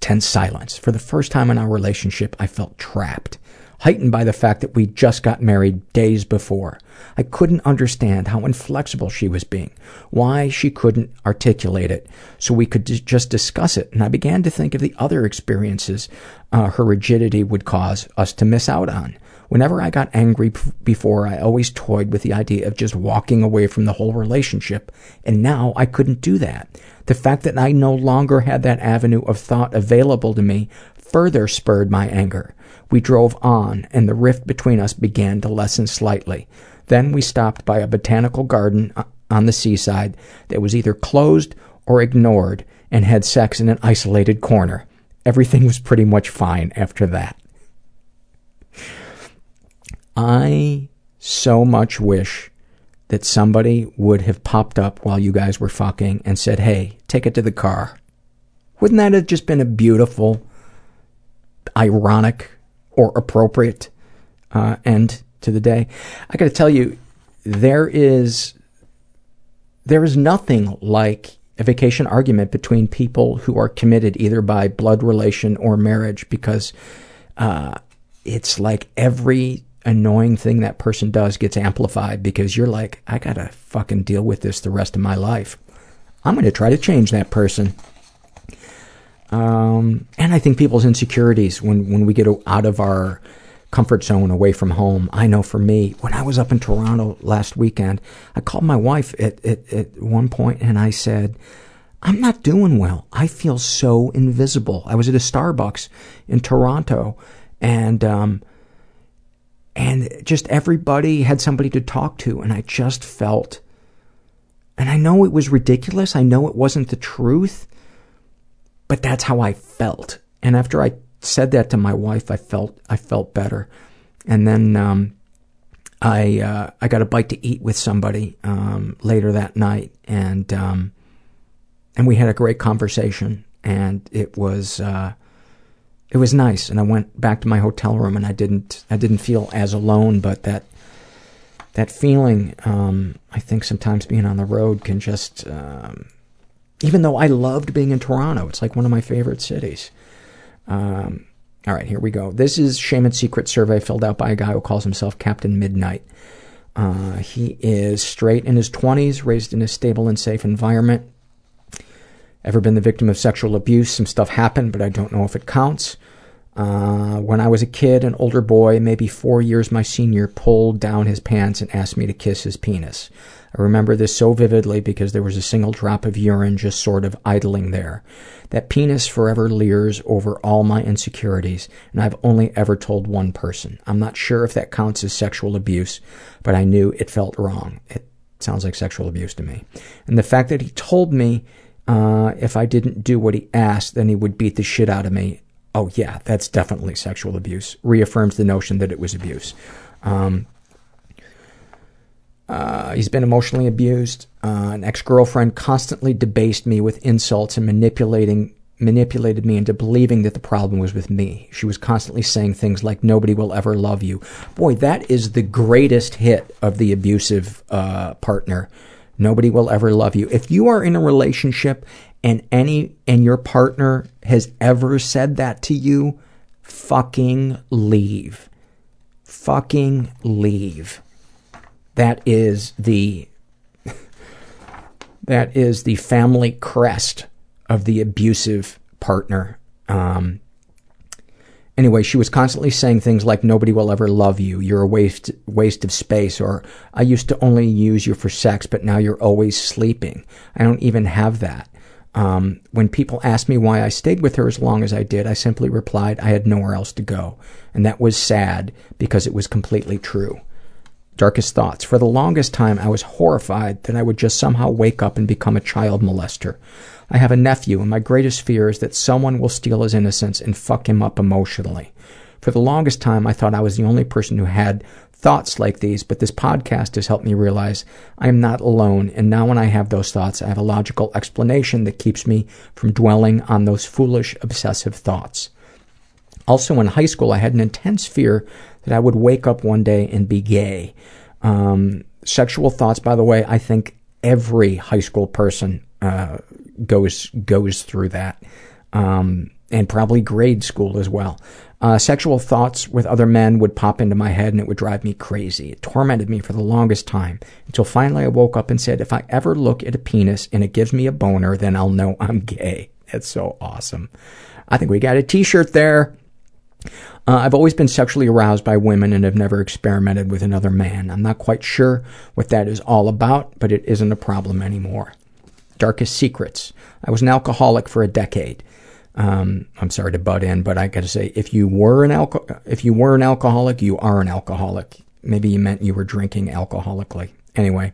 tense silence. For the first time in our relationship, I felt trapped, heightened by the fact that we just got married days before. I couldn't understand how inflexible she was being, why she couldn't articulate it so we could d- just discuss it. And I began to think of the other experiences uh, her rigidity would cause us to miss out on. Whenever I got angry p- before, I always toyed with the idea of just walking away from the whole relationship, and now I couldn't do that. The fact that I no longer had that avenue of thought available to me further spurred my anger. We drove on, and the rift between us began to lessen slightly. Then we stopped by a botanical garden uh, on the seaside that was either closed or ignored and had sex in an isolated corner. Everything was pretty much fine after that. I so much wish that somebody would have popped up while you guys were fucking and said, hey, take it to the car. Wouldn't that have just been a beautiful, ironic, or appropriate uh, end to the day? I gotta tell you, there is there is nothing like a vacation argument between people who are committed either by blood relation or marriage because uh, it's like every annoying thing that person does gets amplified because you're like, I gotta fucking deal with this the rest of my life. I'm gonna try to change that person. Um, and I think people's insecurities when, when we get out of our comfort zone away from home. I know for me, when I was up in Toronto last weekend, I called my wife at, at, at one point and I said, I'm not doing well. I feel so invisible. I was at a Starbucks in Toronto and, um, and just everybody had somebody to talk to and I just felt, and I know it was ridiculous. I know it wasn't the truth, but that's how I felt. And after I said that to my wife, I felt I felt better. And then um, I uh, I got a bite to eat with somebody um, later that night, and um, and we had a great conversation, and it was uh, it was nice. And I went back to my hotel room, and I didn't I didn't feel as alone, but that that feeling, um, I think sometimes being on the road can just, um, even though I loved being in Toronto, it's like one of my favorite cities. Um, all right, here we go. This is Shame and Secret survey filled out by a guy who calls himself Captain Midnight. Uh, he is straight in his 20s, raised in a stable and safe environment. Ever been the victim of sexual abuse? Some stuff happened, but I don't know if it counts. Uh, when I was a kid, an older boy, maybe four years my senior, pulled down his pants and asked me to kiss his penis. I remember this so vividly because there was a single drop of urine just sort of idling there. That penis forever leers over all my insecurities, and I've only ever told one person. I'm not sure if that counts as sexual abuse, but I knew it felt wrong. It sounds like sexual abuse to me. And the fact that he told me uh, if I didn't do what he asked, then he would beat the shit out of me. Oh, yeah, that's definitely sexual abuse. Reaffirms the notion that it was abuse. Um, uh, he's been emotionally abused. Uh, an ex-girlfriend constantly debased me with insults and manipulating manipulated me into believing that the problem was with me. She was constantly saying things like "Nobody will ever love you." Boy, that is the greatest hit of the abusive uh, partner. Nobody will ever love you. If you are in a relationship and any and your partner has ever said that to you, fucking leave. Fucking leave. That is the [laughs] that is the family crest of the abusive partner. Um, anyway, she was constantly saying things like "Nobody will ever love you," "You're a waste waste of space," or "I used to only use you for sex, but now you're always sleeping." I don't even have that. Um, when people asked me why I stayed with her as long as I did, I simply replied I had nowhere else to go, and that was sad because it was completely true. Darkest thoughts. For the longest time, I was horrified that I would just somehow wake up and become a child molester. I have a nephew, and my greatest fear is that someone will steal his innocence and fuck him up emotionally. For the longest time, I thought I was the only person who had thoughts like these, but this podcast has helped me realize I am not alone, and now when I have those thoughts, I have a logical explanation that keeps me from dwelling on those foolish, obsessive thoughts. Also, in high school, I had an intense fear that I would wake up one day and be gay. Um, sexual thoughts, by the way, I think every high school person uh, goes goes through that, um, and probably grade school as well. Uh, sexual thoughts with other men would pop into my head and it would drive me crazy. It tormented me for the longest time until finally I woke up and said, if I ever look at a penis and it gives me a boner, then I'll know [laughs] I'm gay. That's so awesome. I think we got a t shirt there. Uh, I've always been sexually aroused by women and have never experimented with another man. I'm not quite sure what that is all about, but it isn't a problem anymore. Darkest secrets. I was an alcoholic for a decade. Um, I'm sorry to butt in, but I got to say, if you were an alco- if you were an alcoholic, you are an alcoholic. Maybe you meant you were drinking alcoholically. Anyway,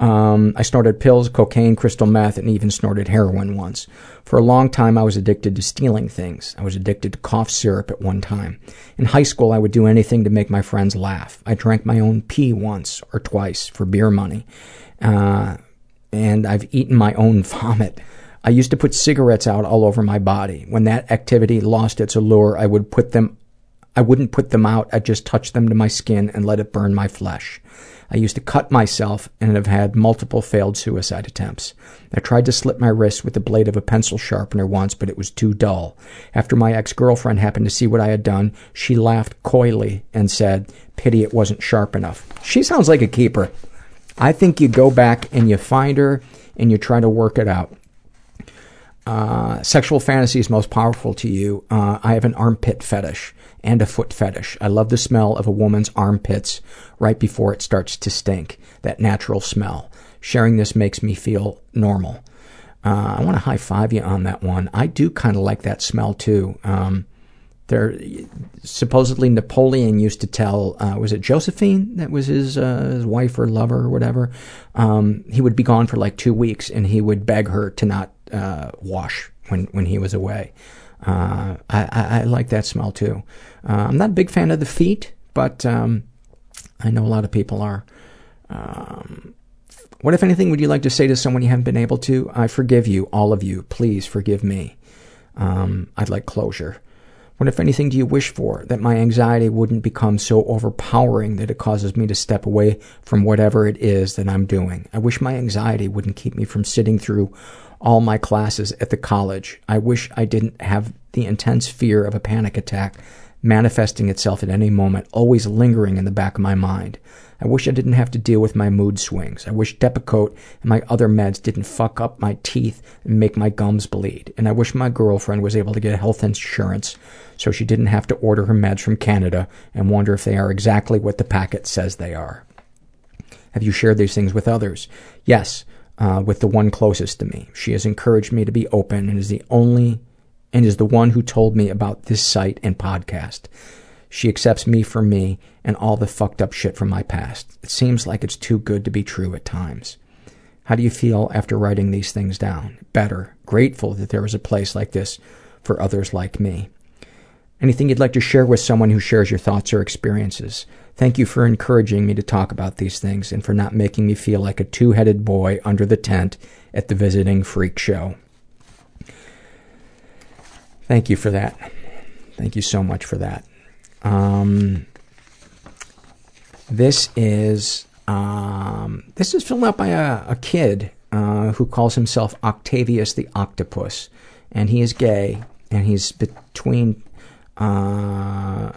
Um, I snorted pills, cocaine, crystal meth, and even snorted heroin once. For a long time, I was addicted to stealing things. I was addicted to cough syrup at one time. In high school, I would do anything to make my friends laugh. I drank my own pee once or twice for beer money. Uh, and I've eaten my own [laughs] vomit. I used to put cigarettes out all over my body. When that activity lost its allure, I would put them I wouldn't put them out, I'd just touch them to my skin and let it burn my flesh. I used to cut myself and have had multiple failed suicide attempts. I tried to slit my wrist with the blade of a pencil sharpener once, but it was too dull. After my ex girlfriend happened to see what I had done, she laughed coyly and said, Pity it wasn't sharp enough. She sounds like a keeper. I think you go back and you find her and you try to work it out. Uh, sexual is most powerful to you. Uh, I have an armpit fetish and a foot fetish. I love the smell of a woman's armpits right before it starts to stink. That natural smell. Sharing this makes me feel normal. Uh, I want to high five you on that one. I do kind of like that smell too. Um, supposedly Napoleon used to tell, uh, was it Josephine that was his, uh, his wife or lover or whatever? Um, he would be gone for like two weeks and he would beg her to not uh, wash when, when he was away. Uh, I, I, I like that smell too. Uh, I'm not a big fan of the feet, but um, I know a lot of people are. Um, what, if anything, would you like to say to someone you haven't been able to? I forgive you, all of you. Please forgive me. Um, I'd like closure. What, if anything, do you wish for? That my anxiety wouldn't become so overpowering that it causes me to step away from whatever it is that I'm doing. I wish my anxiety wouldn't keep me from sitting through all my classes at the college. I wish I didn't have the intense fear of a panic attack manifesting itself at any moment, always lingering in the back of my mind. I wish I didn't have to deal with my mood swings. I wish Depakote and my other meds didn't fuck up my teeth and make my gums bleed. And I wish my girlfriend was able to get health insurance so she didn't have to order her meds from Canada and wonder if they are exactly what the packet says they are. Have you shared these things with others? Yes, uh, with the one closest to me. She has encouraged me to be open and is the only and is the one who told me about this site and podcast. She accepts me for me and all the fucked up shit from my past. It seems like it's too good to be true at times. How do you feel after writing these things down? Better. Grateful that there is a place like this for others like me. Anything you'd like to share with someone who shares your thoughts or experiences? Thank you for encouraging me to talk about these things and for not making me feel like a two headed boy under the tent at the visiting freak show. Thank you for that. Thank you so much for that. Um, this is um, this is filled out by a, a kid uh, who calls himself Octavius the Octopus, and he is gay, and he's between uh,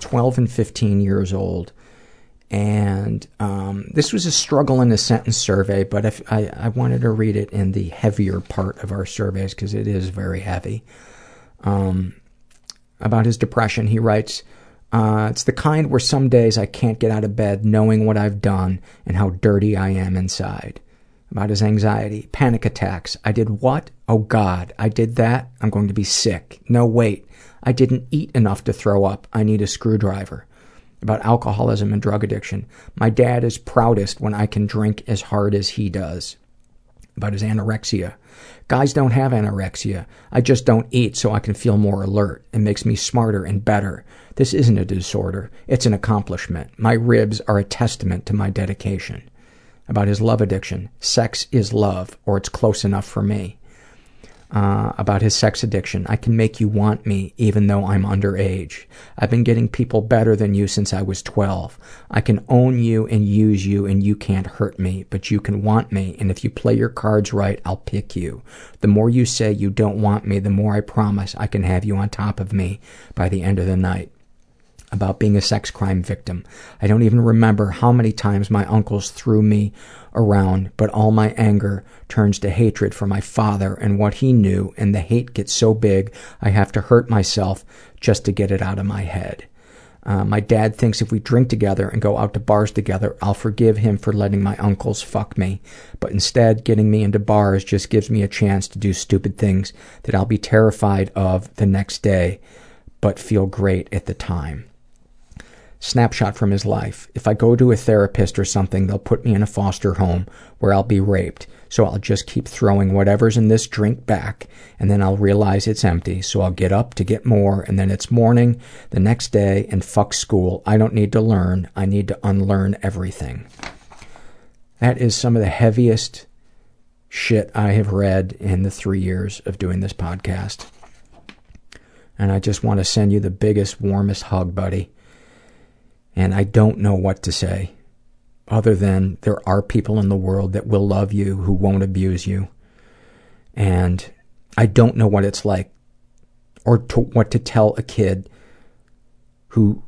twelve and fifteen years old. And um, this was a struggle in a sentence survey, but if I, I wanted to read it in the heavier part of our surveys because it is very heavy. Um, about his depression, he writes, uh, It's the kind where some days I can't get out of bed knowing what I've done and how dirty I am inside. About his anxiety, panic attacks. I did what? Oh God, I did that? I'm going to be sick. No, wait. I didn't eat enough to throw up. I need a screwdriver about alcoholism and drug addiction. My dad is proudest when I can drink as hard as he does. About his anorexia. Guys don't have anorexia. I just don't eat so I can feel more alert. It makes me smarter and better. This isn't a disorder. It's an accomplishment. My ribs are a testament to my dedication. About his love addiction. Sex is love, or it's close enough for me Uh, about his sex addiction. I can make you want me even though I'm underage. I've been getting people better than you since I was 12. I can own you and use you and you can't hurt me, but you can want me and if you play your cards right, I'll pick you. The more you say you don't want me, the more I promise I can have you on top of me by the end of the night about being a sex crime victim. I don't even remember how many times my uncles threw me around, but all my anger turns to hatred for my father and what he knew, and the hate gets so big I have to hurt myself just to get it out of my head. Uh, my dad thinks if we drink together and go out to bars together, I'll forgive him for letting my uncles fuck me. But instead, getting me into bars just gives me a chance to do stupid things that I'll be terrified of the next day, but feel great at the time. Snapshot from his life. If I go to a therapist or something, they'll put me in a foster home where I'll be raped. So I'll just keep throwing whatever's in this drink back, and then I'll realize it's empty. So I'll get up to get more, and then it's morning the next day, and fuck school. I don't need to learn. I need to unlearn everything. That is some of the heaviest shit I have read in the three years of doing this podcast. And I just want to send you the biggest, warmest hug, buddy. And I don't know what to say other than there are people in the world that will love you who won't abuse you. And I don't know what it's like or to, what to tell a kid who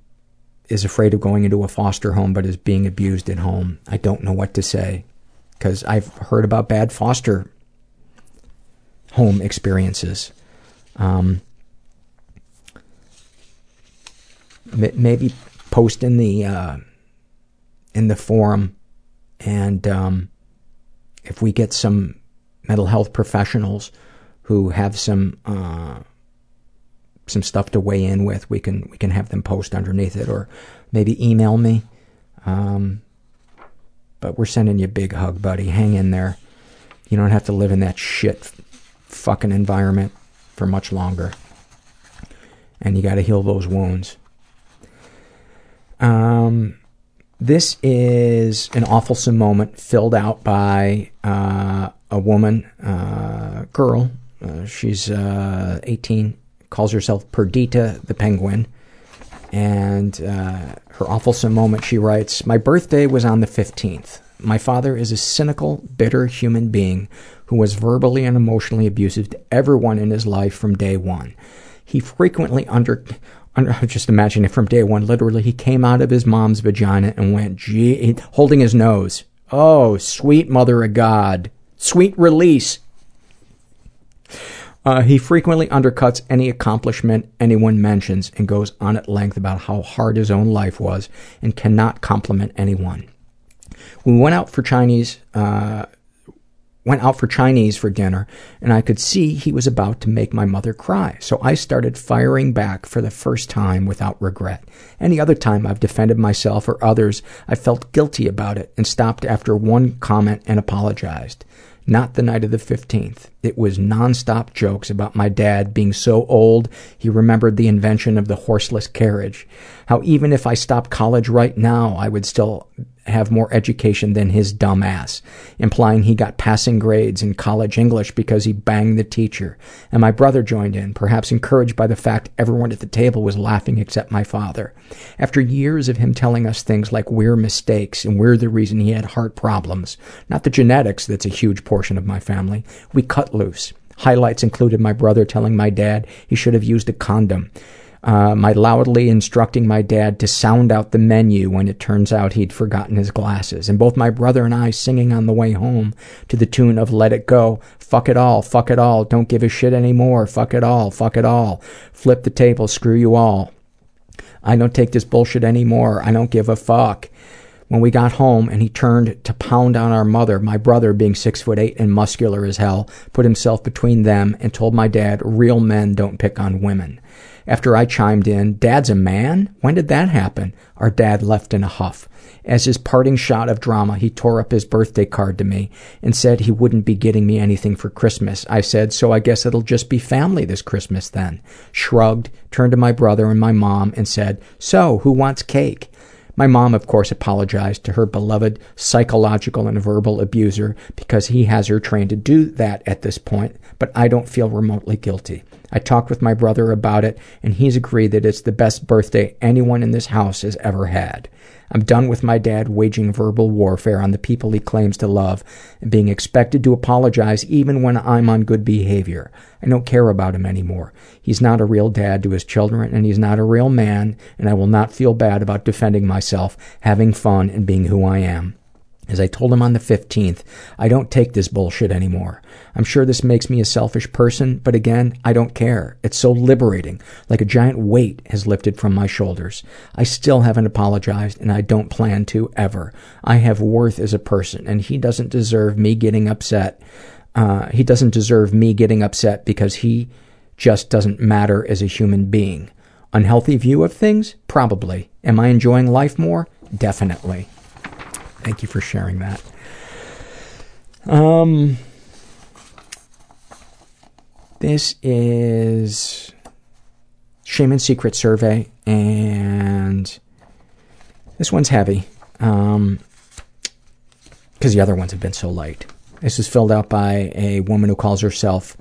is afraid of going into a foster home but is being abused at home. I don't know what to say because I've heard about bad foster home experiences. Um, maybe post in the uh, in the forum, and um, if we get some mental health professionals who have some uh, some stuff to weigh in with, we can we can have them post underneath it, or maybe email me. Um, but we're sending you a big hug, buddy. Hang in there. You don't have to live in that shit fucking environment for much longer. And you got to heal those wounds. Um, this is an awful moment filled out by uh, a woman, uh, girl. Uh, she's uh, 18, calls herself Perdita the Penguin. And uh, her awful moment, she writes My birthday was on the 15th. My father is a cynical, bitter human being who was verbally and emotionally abusive to everyone in his life from day one. He frequently under [laughs] just imagine it from day one. Literally, he came out of his mom's vagina and went, gee, holding his nose. Oh, sweet mother of God. Sweet release. Uh, he frequently undercuts any accomplishment anyone mentions and goes on at length about how hard his own life was and cannot compliment anyone. We went out for Chinese uh, went out for Chinese for dinner, and I could see he was about to make my mother cry. So I started firing back for the first time without regret. Any other time I've defended myself or others, I felt guilty about it and stopped after one comment and apologized. Not the night of the 15th. It was nonstop jokes about my dad being so old he remembered the invention of the horseless carriage. How even if I stopped college right now, I would still have more education than his dumb ass, implying he got passing grades in college English because he banged the teacher. And my brother joined in, perhaps encouraged by the fact everyone at the table was laughing except my father. After years of him telling us things like we're mistakes and we're the reason he had heart problems, not the genetics that's a huge portion of my family, we cut loose. Highlights included my brother telling my dad he should have used a condom uh, my loudly instructing my dad to sound out the menu when it turns out he'd forgotten his glasses, and both my brother and I singing on the way home to the tune of Let It Go, fuck it all, fuck it all, don't give a shit anymore, fuck it all, fuck it all, flip the table, screw you all. I don't take this bullshit anymore, I don't give a fuck. When we got home and he turned to pound on our mother, my brother, being six foot eight and muscular as hell, put himself between them and told my dad, real men don't pick on women. After I chimed in, Dad's a man? When did that happen? Our dad left in a huff. As his parting shot of drama, he tore up his birthday card to me and said he wouldn't be getting me anything for Christmas. I said, so I guess it'll just be family this Christmas then. Shrugged, turned to my brother and my mom and said, so who wants cake? My mom, of course, apologized to her beloved psychological and verbal abuser because he has her trained to do that at this point, but I don't feel remotely guilty. I talked with my brother about it, and he's agreed that it's the best birthday anyone in this house has ever had. I'm done with my dad waging verbal warfare on the people he claims to love and being expected to apologize even when I'm on good behavior. I don't care about him anymore. He's not a real dad to his children, and he's not a real man, and I will not feel bad about defending myself, having fun, and being who I am. As I told him on the 15th, I don't take this bullshit anymore. I'm sure this makes me a selfish person, but again, I don't care. It's so liberating, like a giant weight has lifted from my shoulders. I still haven't apologized, and I don't plan to ever. I have worth as a person, and he doesn't deserve me getting upset. Uh, he doesn't deserve me getting upset because he just doesn't matter as a human being. Unhealthy view of things? Probably. Am I enjoying life more? Definitely. Thank you for sharing that. Um, this is Shame and Secret survey, and this one's heavy because the other ones have been so light. This is filled out by a woman who calls herself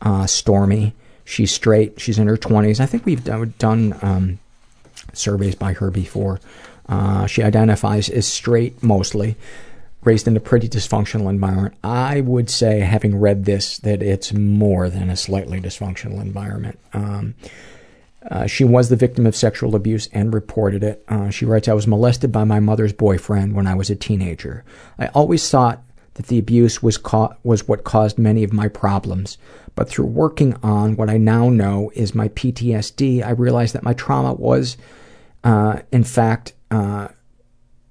uh, Stormy. She's straight. She's in her 20s. I think we've done, done um, surveys by her before. Uh, she identifies as straight mostly, raised in a pretty dysfunctional environment. I would say, having read this, that it's more than a slightly dysfunctional environment. Um, uh, she was the victim of sexual abuse and reported it. Uh, she writes, I was molested by my mother's boyfriend when I was a teenager. I always thought that the abuse was, ca- was what caused many of my problems. But through working on what I now know is my PTSD, I realized that my trauma was, uh, in fact, uh,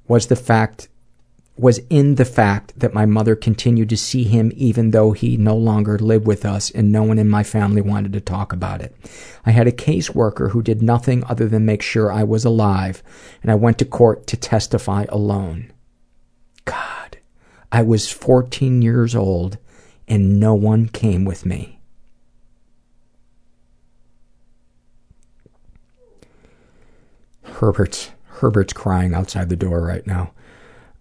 was the fact was in the fact that my mother continued to see him even though he no longer lived with us and no one in my family wanted to talk about it. I had a caseworker who did nothing other than make sure I was alive, and I went to court to testify alone. God, I was 14 years old and no one came with me. Herbert's Herbert's crying outside the door right now.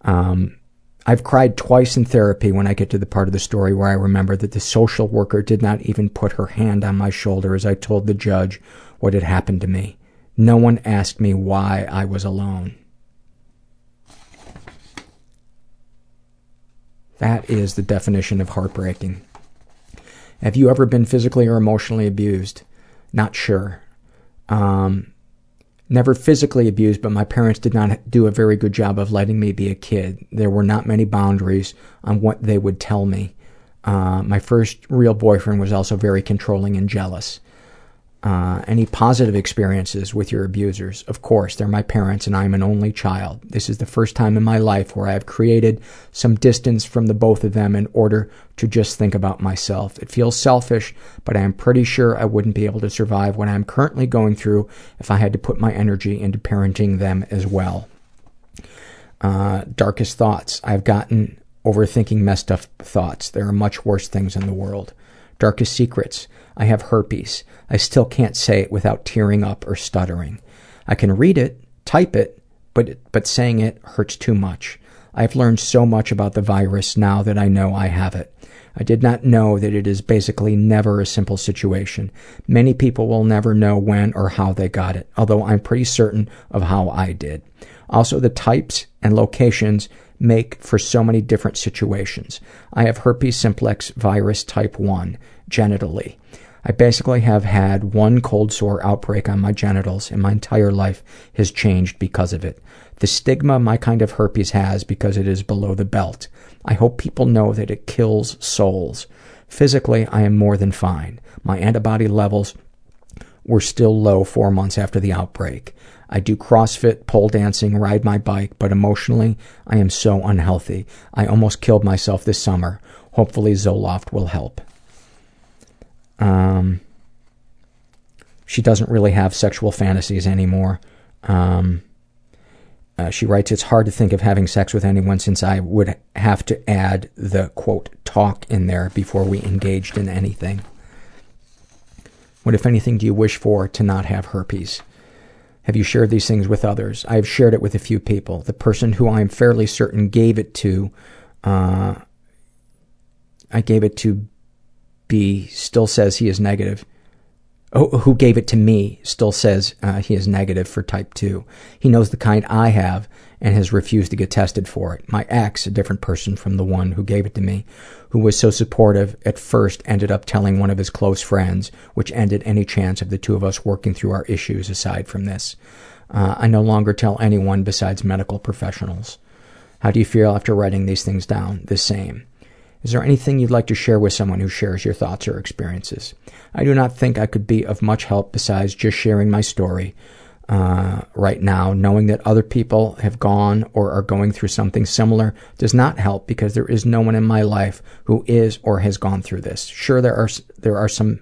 Um, I've cried twice in therapy when I get to the part of the story where I remember that the social worker did not even put her hand on my shoulder as I told the judge what had happened to me. No one asked me why I was alone. That is the definition of heartbreaking. Have you ever been physically or emotionally abused? Not sure. Um, never physically abused, but my parents did not do a very good job of letting me be a kid. There were not many boundaries on what they would tell me. Uh, my first real boyfriend was also very controlling and jealous. Uh, any positive experiences with your abusers? Of course, they're my parents and I'm an only child. This is the first time in my life where I have created some distance from the both of them in order to just think about myself. It feels selfish, but I am pretty sure I wouldn't be able to survive what I'm currently going through if I had to put my energy into parenting them as well. Uh, darkest thoughts. I've gotten overthinking messed up thoughts. There are much worse things in the world. Darkest secrets. I have herpes. I still can't say it without tearing up or stuttering. I can read it, type it, but, but saying it hurts too much. I've learned so much about the virus now that I know I have it. I did not know that it is basically never a simple situation. Many people will never know when or how they got it, although I'm pretty certain of how I did. Also, the types and locations make for so many different situations. I have herpes simplex virus type 1, genitally. I basically have had one cold sore outbreak on my genitals, and my entire life has changed because of it. The stigma my kind of herpes has because it is below the belt. I hope people know that it kills souls. Physically, I am more than fine. My antibody levels were still low four months after the outbreak. I do CrossFit, pole dancing, ride my bike, but emotionally, I am so unhealthy. I almost killed myself this summer. Hopefully, Zoloft will help. Um, she doesn't really have sexual fantasies anymore. Um, uh, she writes, It's hard to think of having sex with anyone since I would have to add the quote, talk in there before we engaged in anything. What, if anything, do you wish for to not have herpes? Have you shared these things with others? I have shared it with a few people. The person who I am fairly certain gave it to, uh, I gave it to B still says he is negative. Oh, who gave it to me still says uh, he is negative for type 2. He knows the kind I have and has refused to get tested for it. My ex, a different person from the one who gave it to me, who was so supportive at first, ended up telling one of his close friends, which ended any chance of the two of us working through our issues aside from this. Uh, I no longer tell anyone besides medical professionals. How do you feel after writing these things down? The same. Is there anything you'd like to share with someone who shares your thoughts or experiences? I do not think I could be of much help besides just sharing my story uh, right now. Knowing that other people have gone or are going through something similar does not help because there is no one in my life who is or has gone through this. Sure, there are there are some.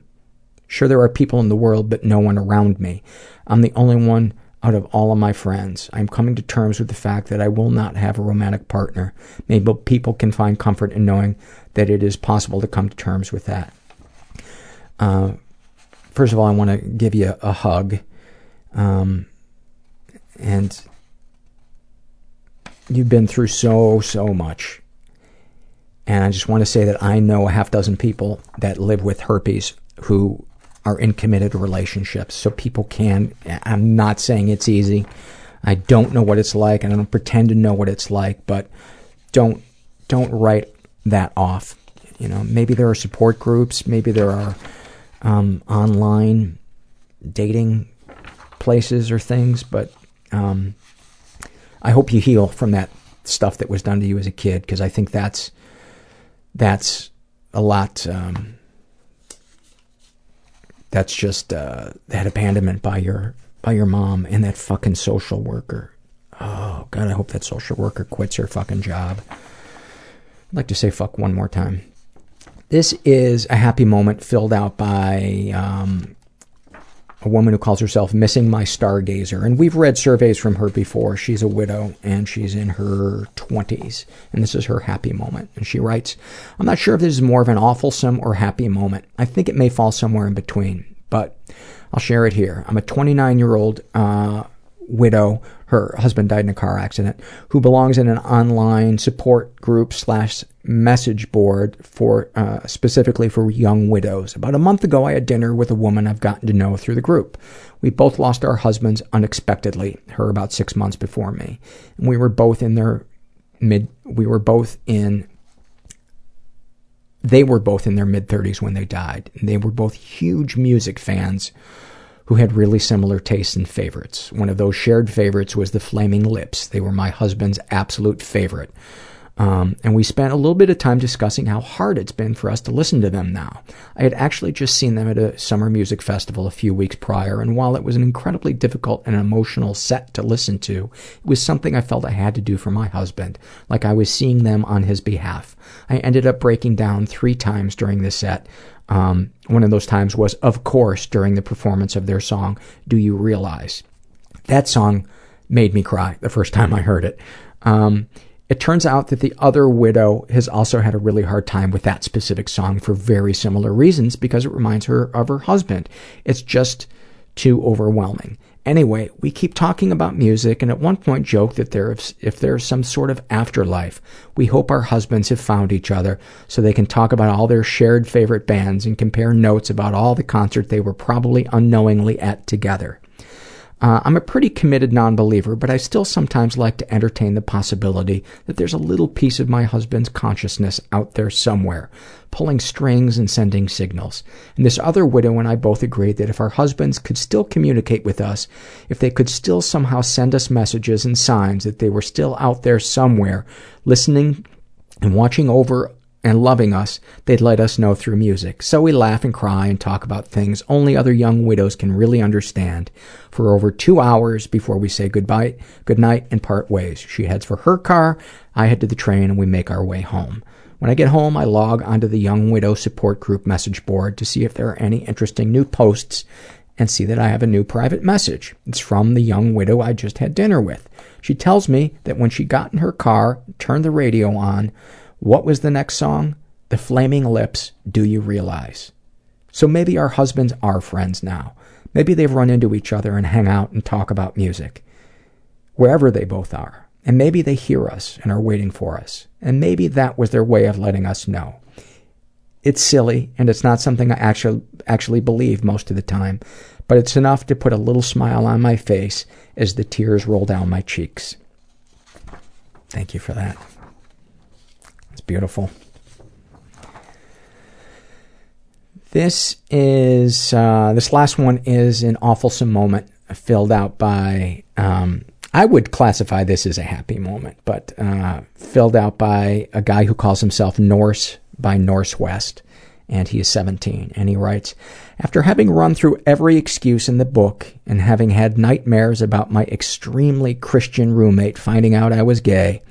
Sure, there are people in the world, but no one around me. I'm the only one out of all of my friends. I'm coming to terms with the fact that I will not have a romantic partner. Maybe people can find comfort in knowing that it is possible to come to terms with that. Uh, first of all, I want to give you a, a hug. Um, and you've been through so, so much. And I just want to say that I know a half dozen people that live with herpes who are in committed relationships. So people can, I'm not saying it's easy. I don't know what it's like and I don't pretend to know what it's like, but don't, don't write that off. You know, maybe there are support groups, maybe there are um, online dating places or things, but um, I hope you heal from that stuff that was done to you as a kid because I think that's that's a lot. Um, that's just uh, that abandonment by your by your mom and that fucking social worker. Oh god, I hope that social worker quits her fucking job. I'd like to say fuck one more time. This is a happy moment filled out by um, a woman who calls herself Missing My Stargazer. And we've read surveys from her before. She's a widow and she's in her 20s. And this is her happy moment. And she writes, I'm not sure if this is more of an awfulsome or happy moment. I think it may fall somewhere in between, but I'll share it here. I'm a 29 year old uh, widow her husband died in a car accident who belongs in an online support group slash message board for uh, specifically for young widows. About a month ago i had dinner with a woman i've gotten to know through the group. We both lost our husbands unexpectedly her about six months before me. And we were both in their mid we were both in they were both in their mid 30s when they died. They were both huge music fans who had really similar tastes and favorites. One of those shared favorites was the Flaming Lips. They were my husband's absolute favorite. Um, and we spent a little bit of time discussing how hard it's been for us to listen to them now. I had actually just seen them at a summer music festival a few weeks prior, and while it was an incredibly difficult and emotional set to listen to, it was something I felt I had to do for my husband, like I was seeing them on his behalf. I ended up breaking down three times during the set, um, one of those times was, of course, during the performance of their song, Do You Realize? That song made me cry the first time I heard it. Um, it turns out that the other widow has also had a really hard time with that specific song for very similar reasons because it reminds her of her husband. It's just too overwhelming. Anyway, we keep talking about music and at one point joke that there's, if there's some sort of afterlife, we hope our husbands have found each other so they can talk about all their shared favorite bands and compare notes about all the concerts they were probably unknowingly at together. Uh, I'm a pretty committed non-believer, but I still sometimes like to entertain the possibility that there's a little piece of my husband's consciousness out there somewhere, pulling strings and sending signals. And this other widow and I both agreed that if our husbands could still communicate with us, if they could still somehow send us messages and signs that they were still out there somewhere, listening and watching over and loving us, they'd let us know through music. So we laugh and cry and talk about things only other young widows can really understand for over two hours before we say goodbye, goodnight and part ways. She heads for her car, I head to the train, and we make our way home. When I get home, I log onto the Young Widow Support Group message board to see if there are any interesting new posts and see that I have a new private message. It's from the young widow I just had dinner with. She tells me that when she got in her car, turned the radio on, what was the next song? The Flaming Lips, Do You Realize? So maybe our husbands are friends now. Maybe they've run into each other and hang out and talk about music. Wherever they both are. And maybe they hear us and are waiting for us. And maybe that was their way of letting us know. It's silly, and it's not something I actually, actually believe most of the time, but it's enough to put a little smile on my face as the tears roll down my cheeks. Thank you for that. It's beautiful. This is uh, this last one is an awfulsome moment filled out by. Um, I would classify this as a happy moment, but uh, filled out by a guy who calls himself Norse by Northwest, and he is 17. And he writes, after having run through every excuse in the book and having had nightmares about my extremely Christian roommate finding out I was gay,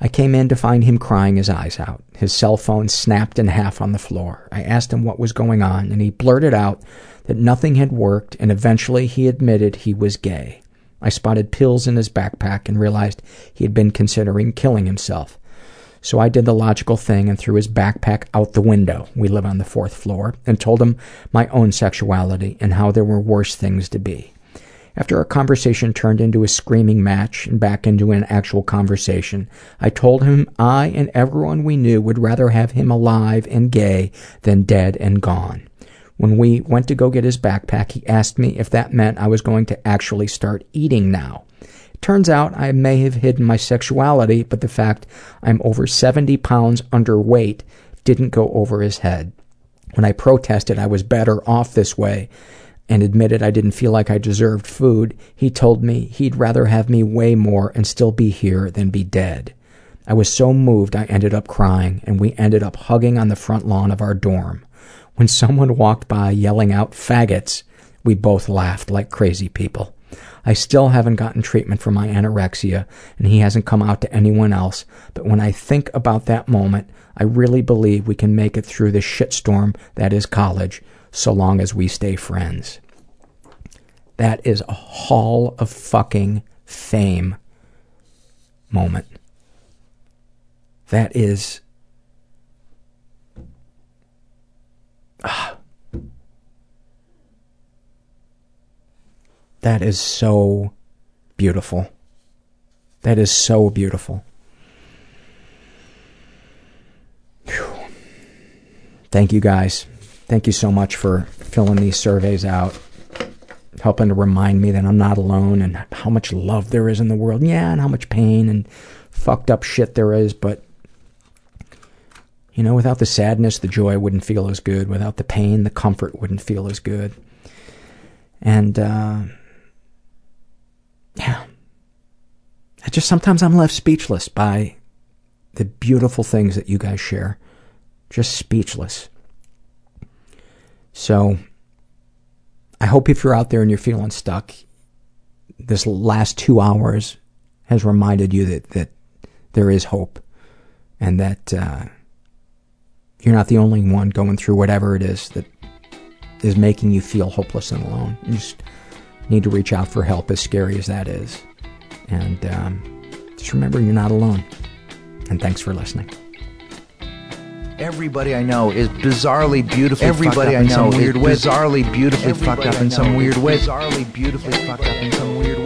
I came in to find him crying his eyes out. His cell phone snapped in half on the floor. I asked him what was going on, and he blurted out that nothing had worked, and eventually he admitted he was gay. I spotted pills in his backpack and realized he had been considering killing himself. So I did the logical thing and threw his backpack out the window. We live on the fourth floor and told him my own sexuality and how there were worse things to be. After our conversation turned into a screaming match and back into an actual conversation, I told him I and everyone we knew would rather have him alive and gay than dead and gone. When we went to go get his backpack, he asked me if that meant I was going to actually start eating now. Turns out I may have hidden my sexuality, but the fact I'm over 70 pounds underweight didn't go over his head. When I protested I was better off this way and admitted I didn't feel like I deserved food, he told me he'd rather have me weigh more and still be here than be dead. I was so moved I ended up crying, and we ended up hugging on the front lawn of our dorm. When someone walked by yelling out faggots, we both laughed like crazy people. I still haven't gotten treatment for my anorexia, and he hasn't come out to anyone else, but when I think about that moment, I really believe we can make it through the shitstorm that is college, so long as we stay friends. That is a hall of fucking fame moment. That is. Ah. [sighs] That is so beautiful. That is so beautiful. Phew. Thank you guys. Thank you so much for filling these surveys out, helping to remind me that I'm not alone and how much love there is in the world. Yeah, and how much pain and fucked up shit there is, but you know, without the sadness, the joy wouldn't feel as good. Without the pain, the comfort wouldn't feel as good. And, uh, yeah. I just sometimes I'm left speechless by the beautiful things that you guys share. Just speechless. So, I hope if you're out there and you're feeling stuck, this last two hours has reminded you that, that there is hope and that uh, you're not the only one going through whatever it is that is making you feel hopeless and alone. You just need to reach out for help, as scary as that is. And um, just remember, you're not alone. And thanks for listening. Everybody I know is bizarrely beautifully Everybody fucked up I in some know weird is way. bizarrely beautifully fucked up in some weird way. Bizarrely beautifully fucked up in some weird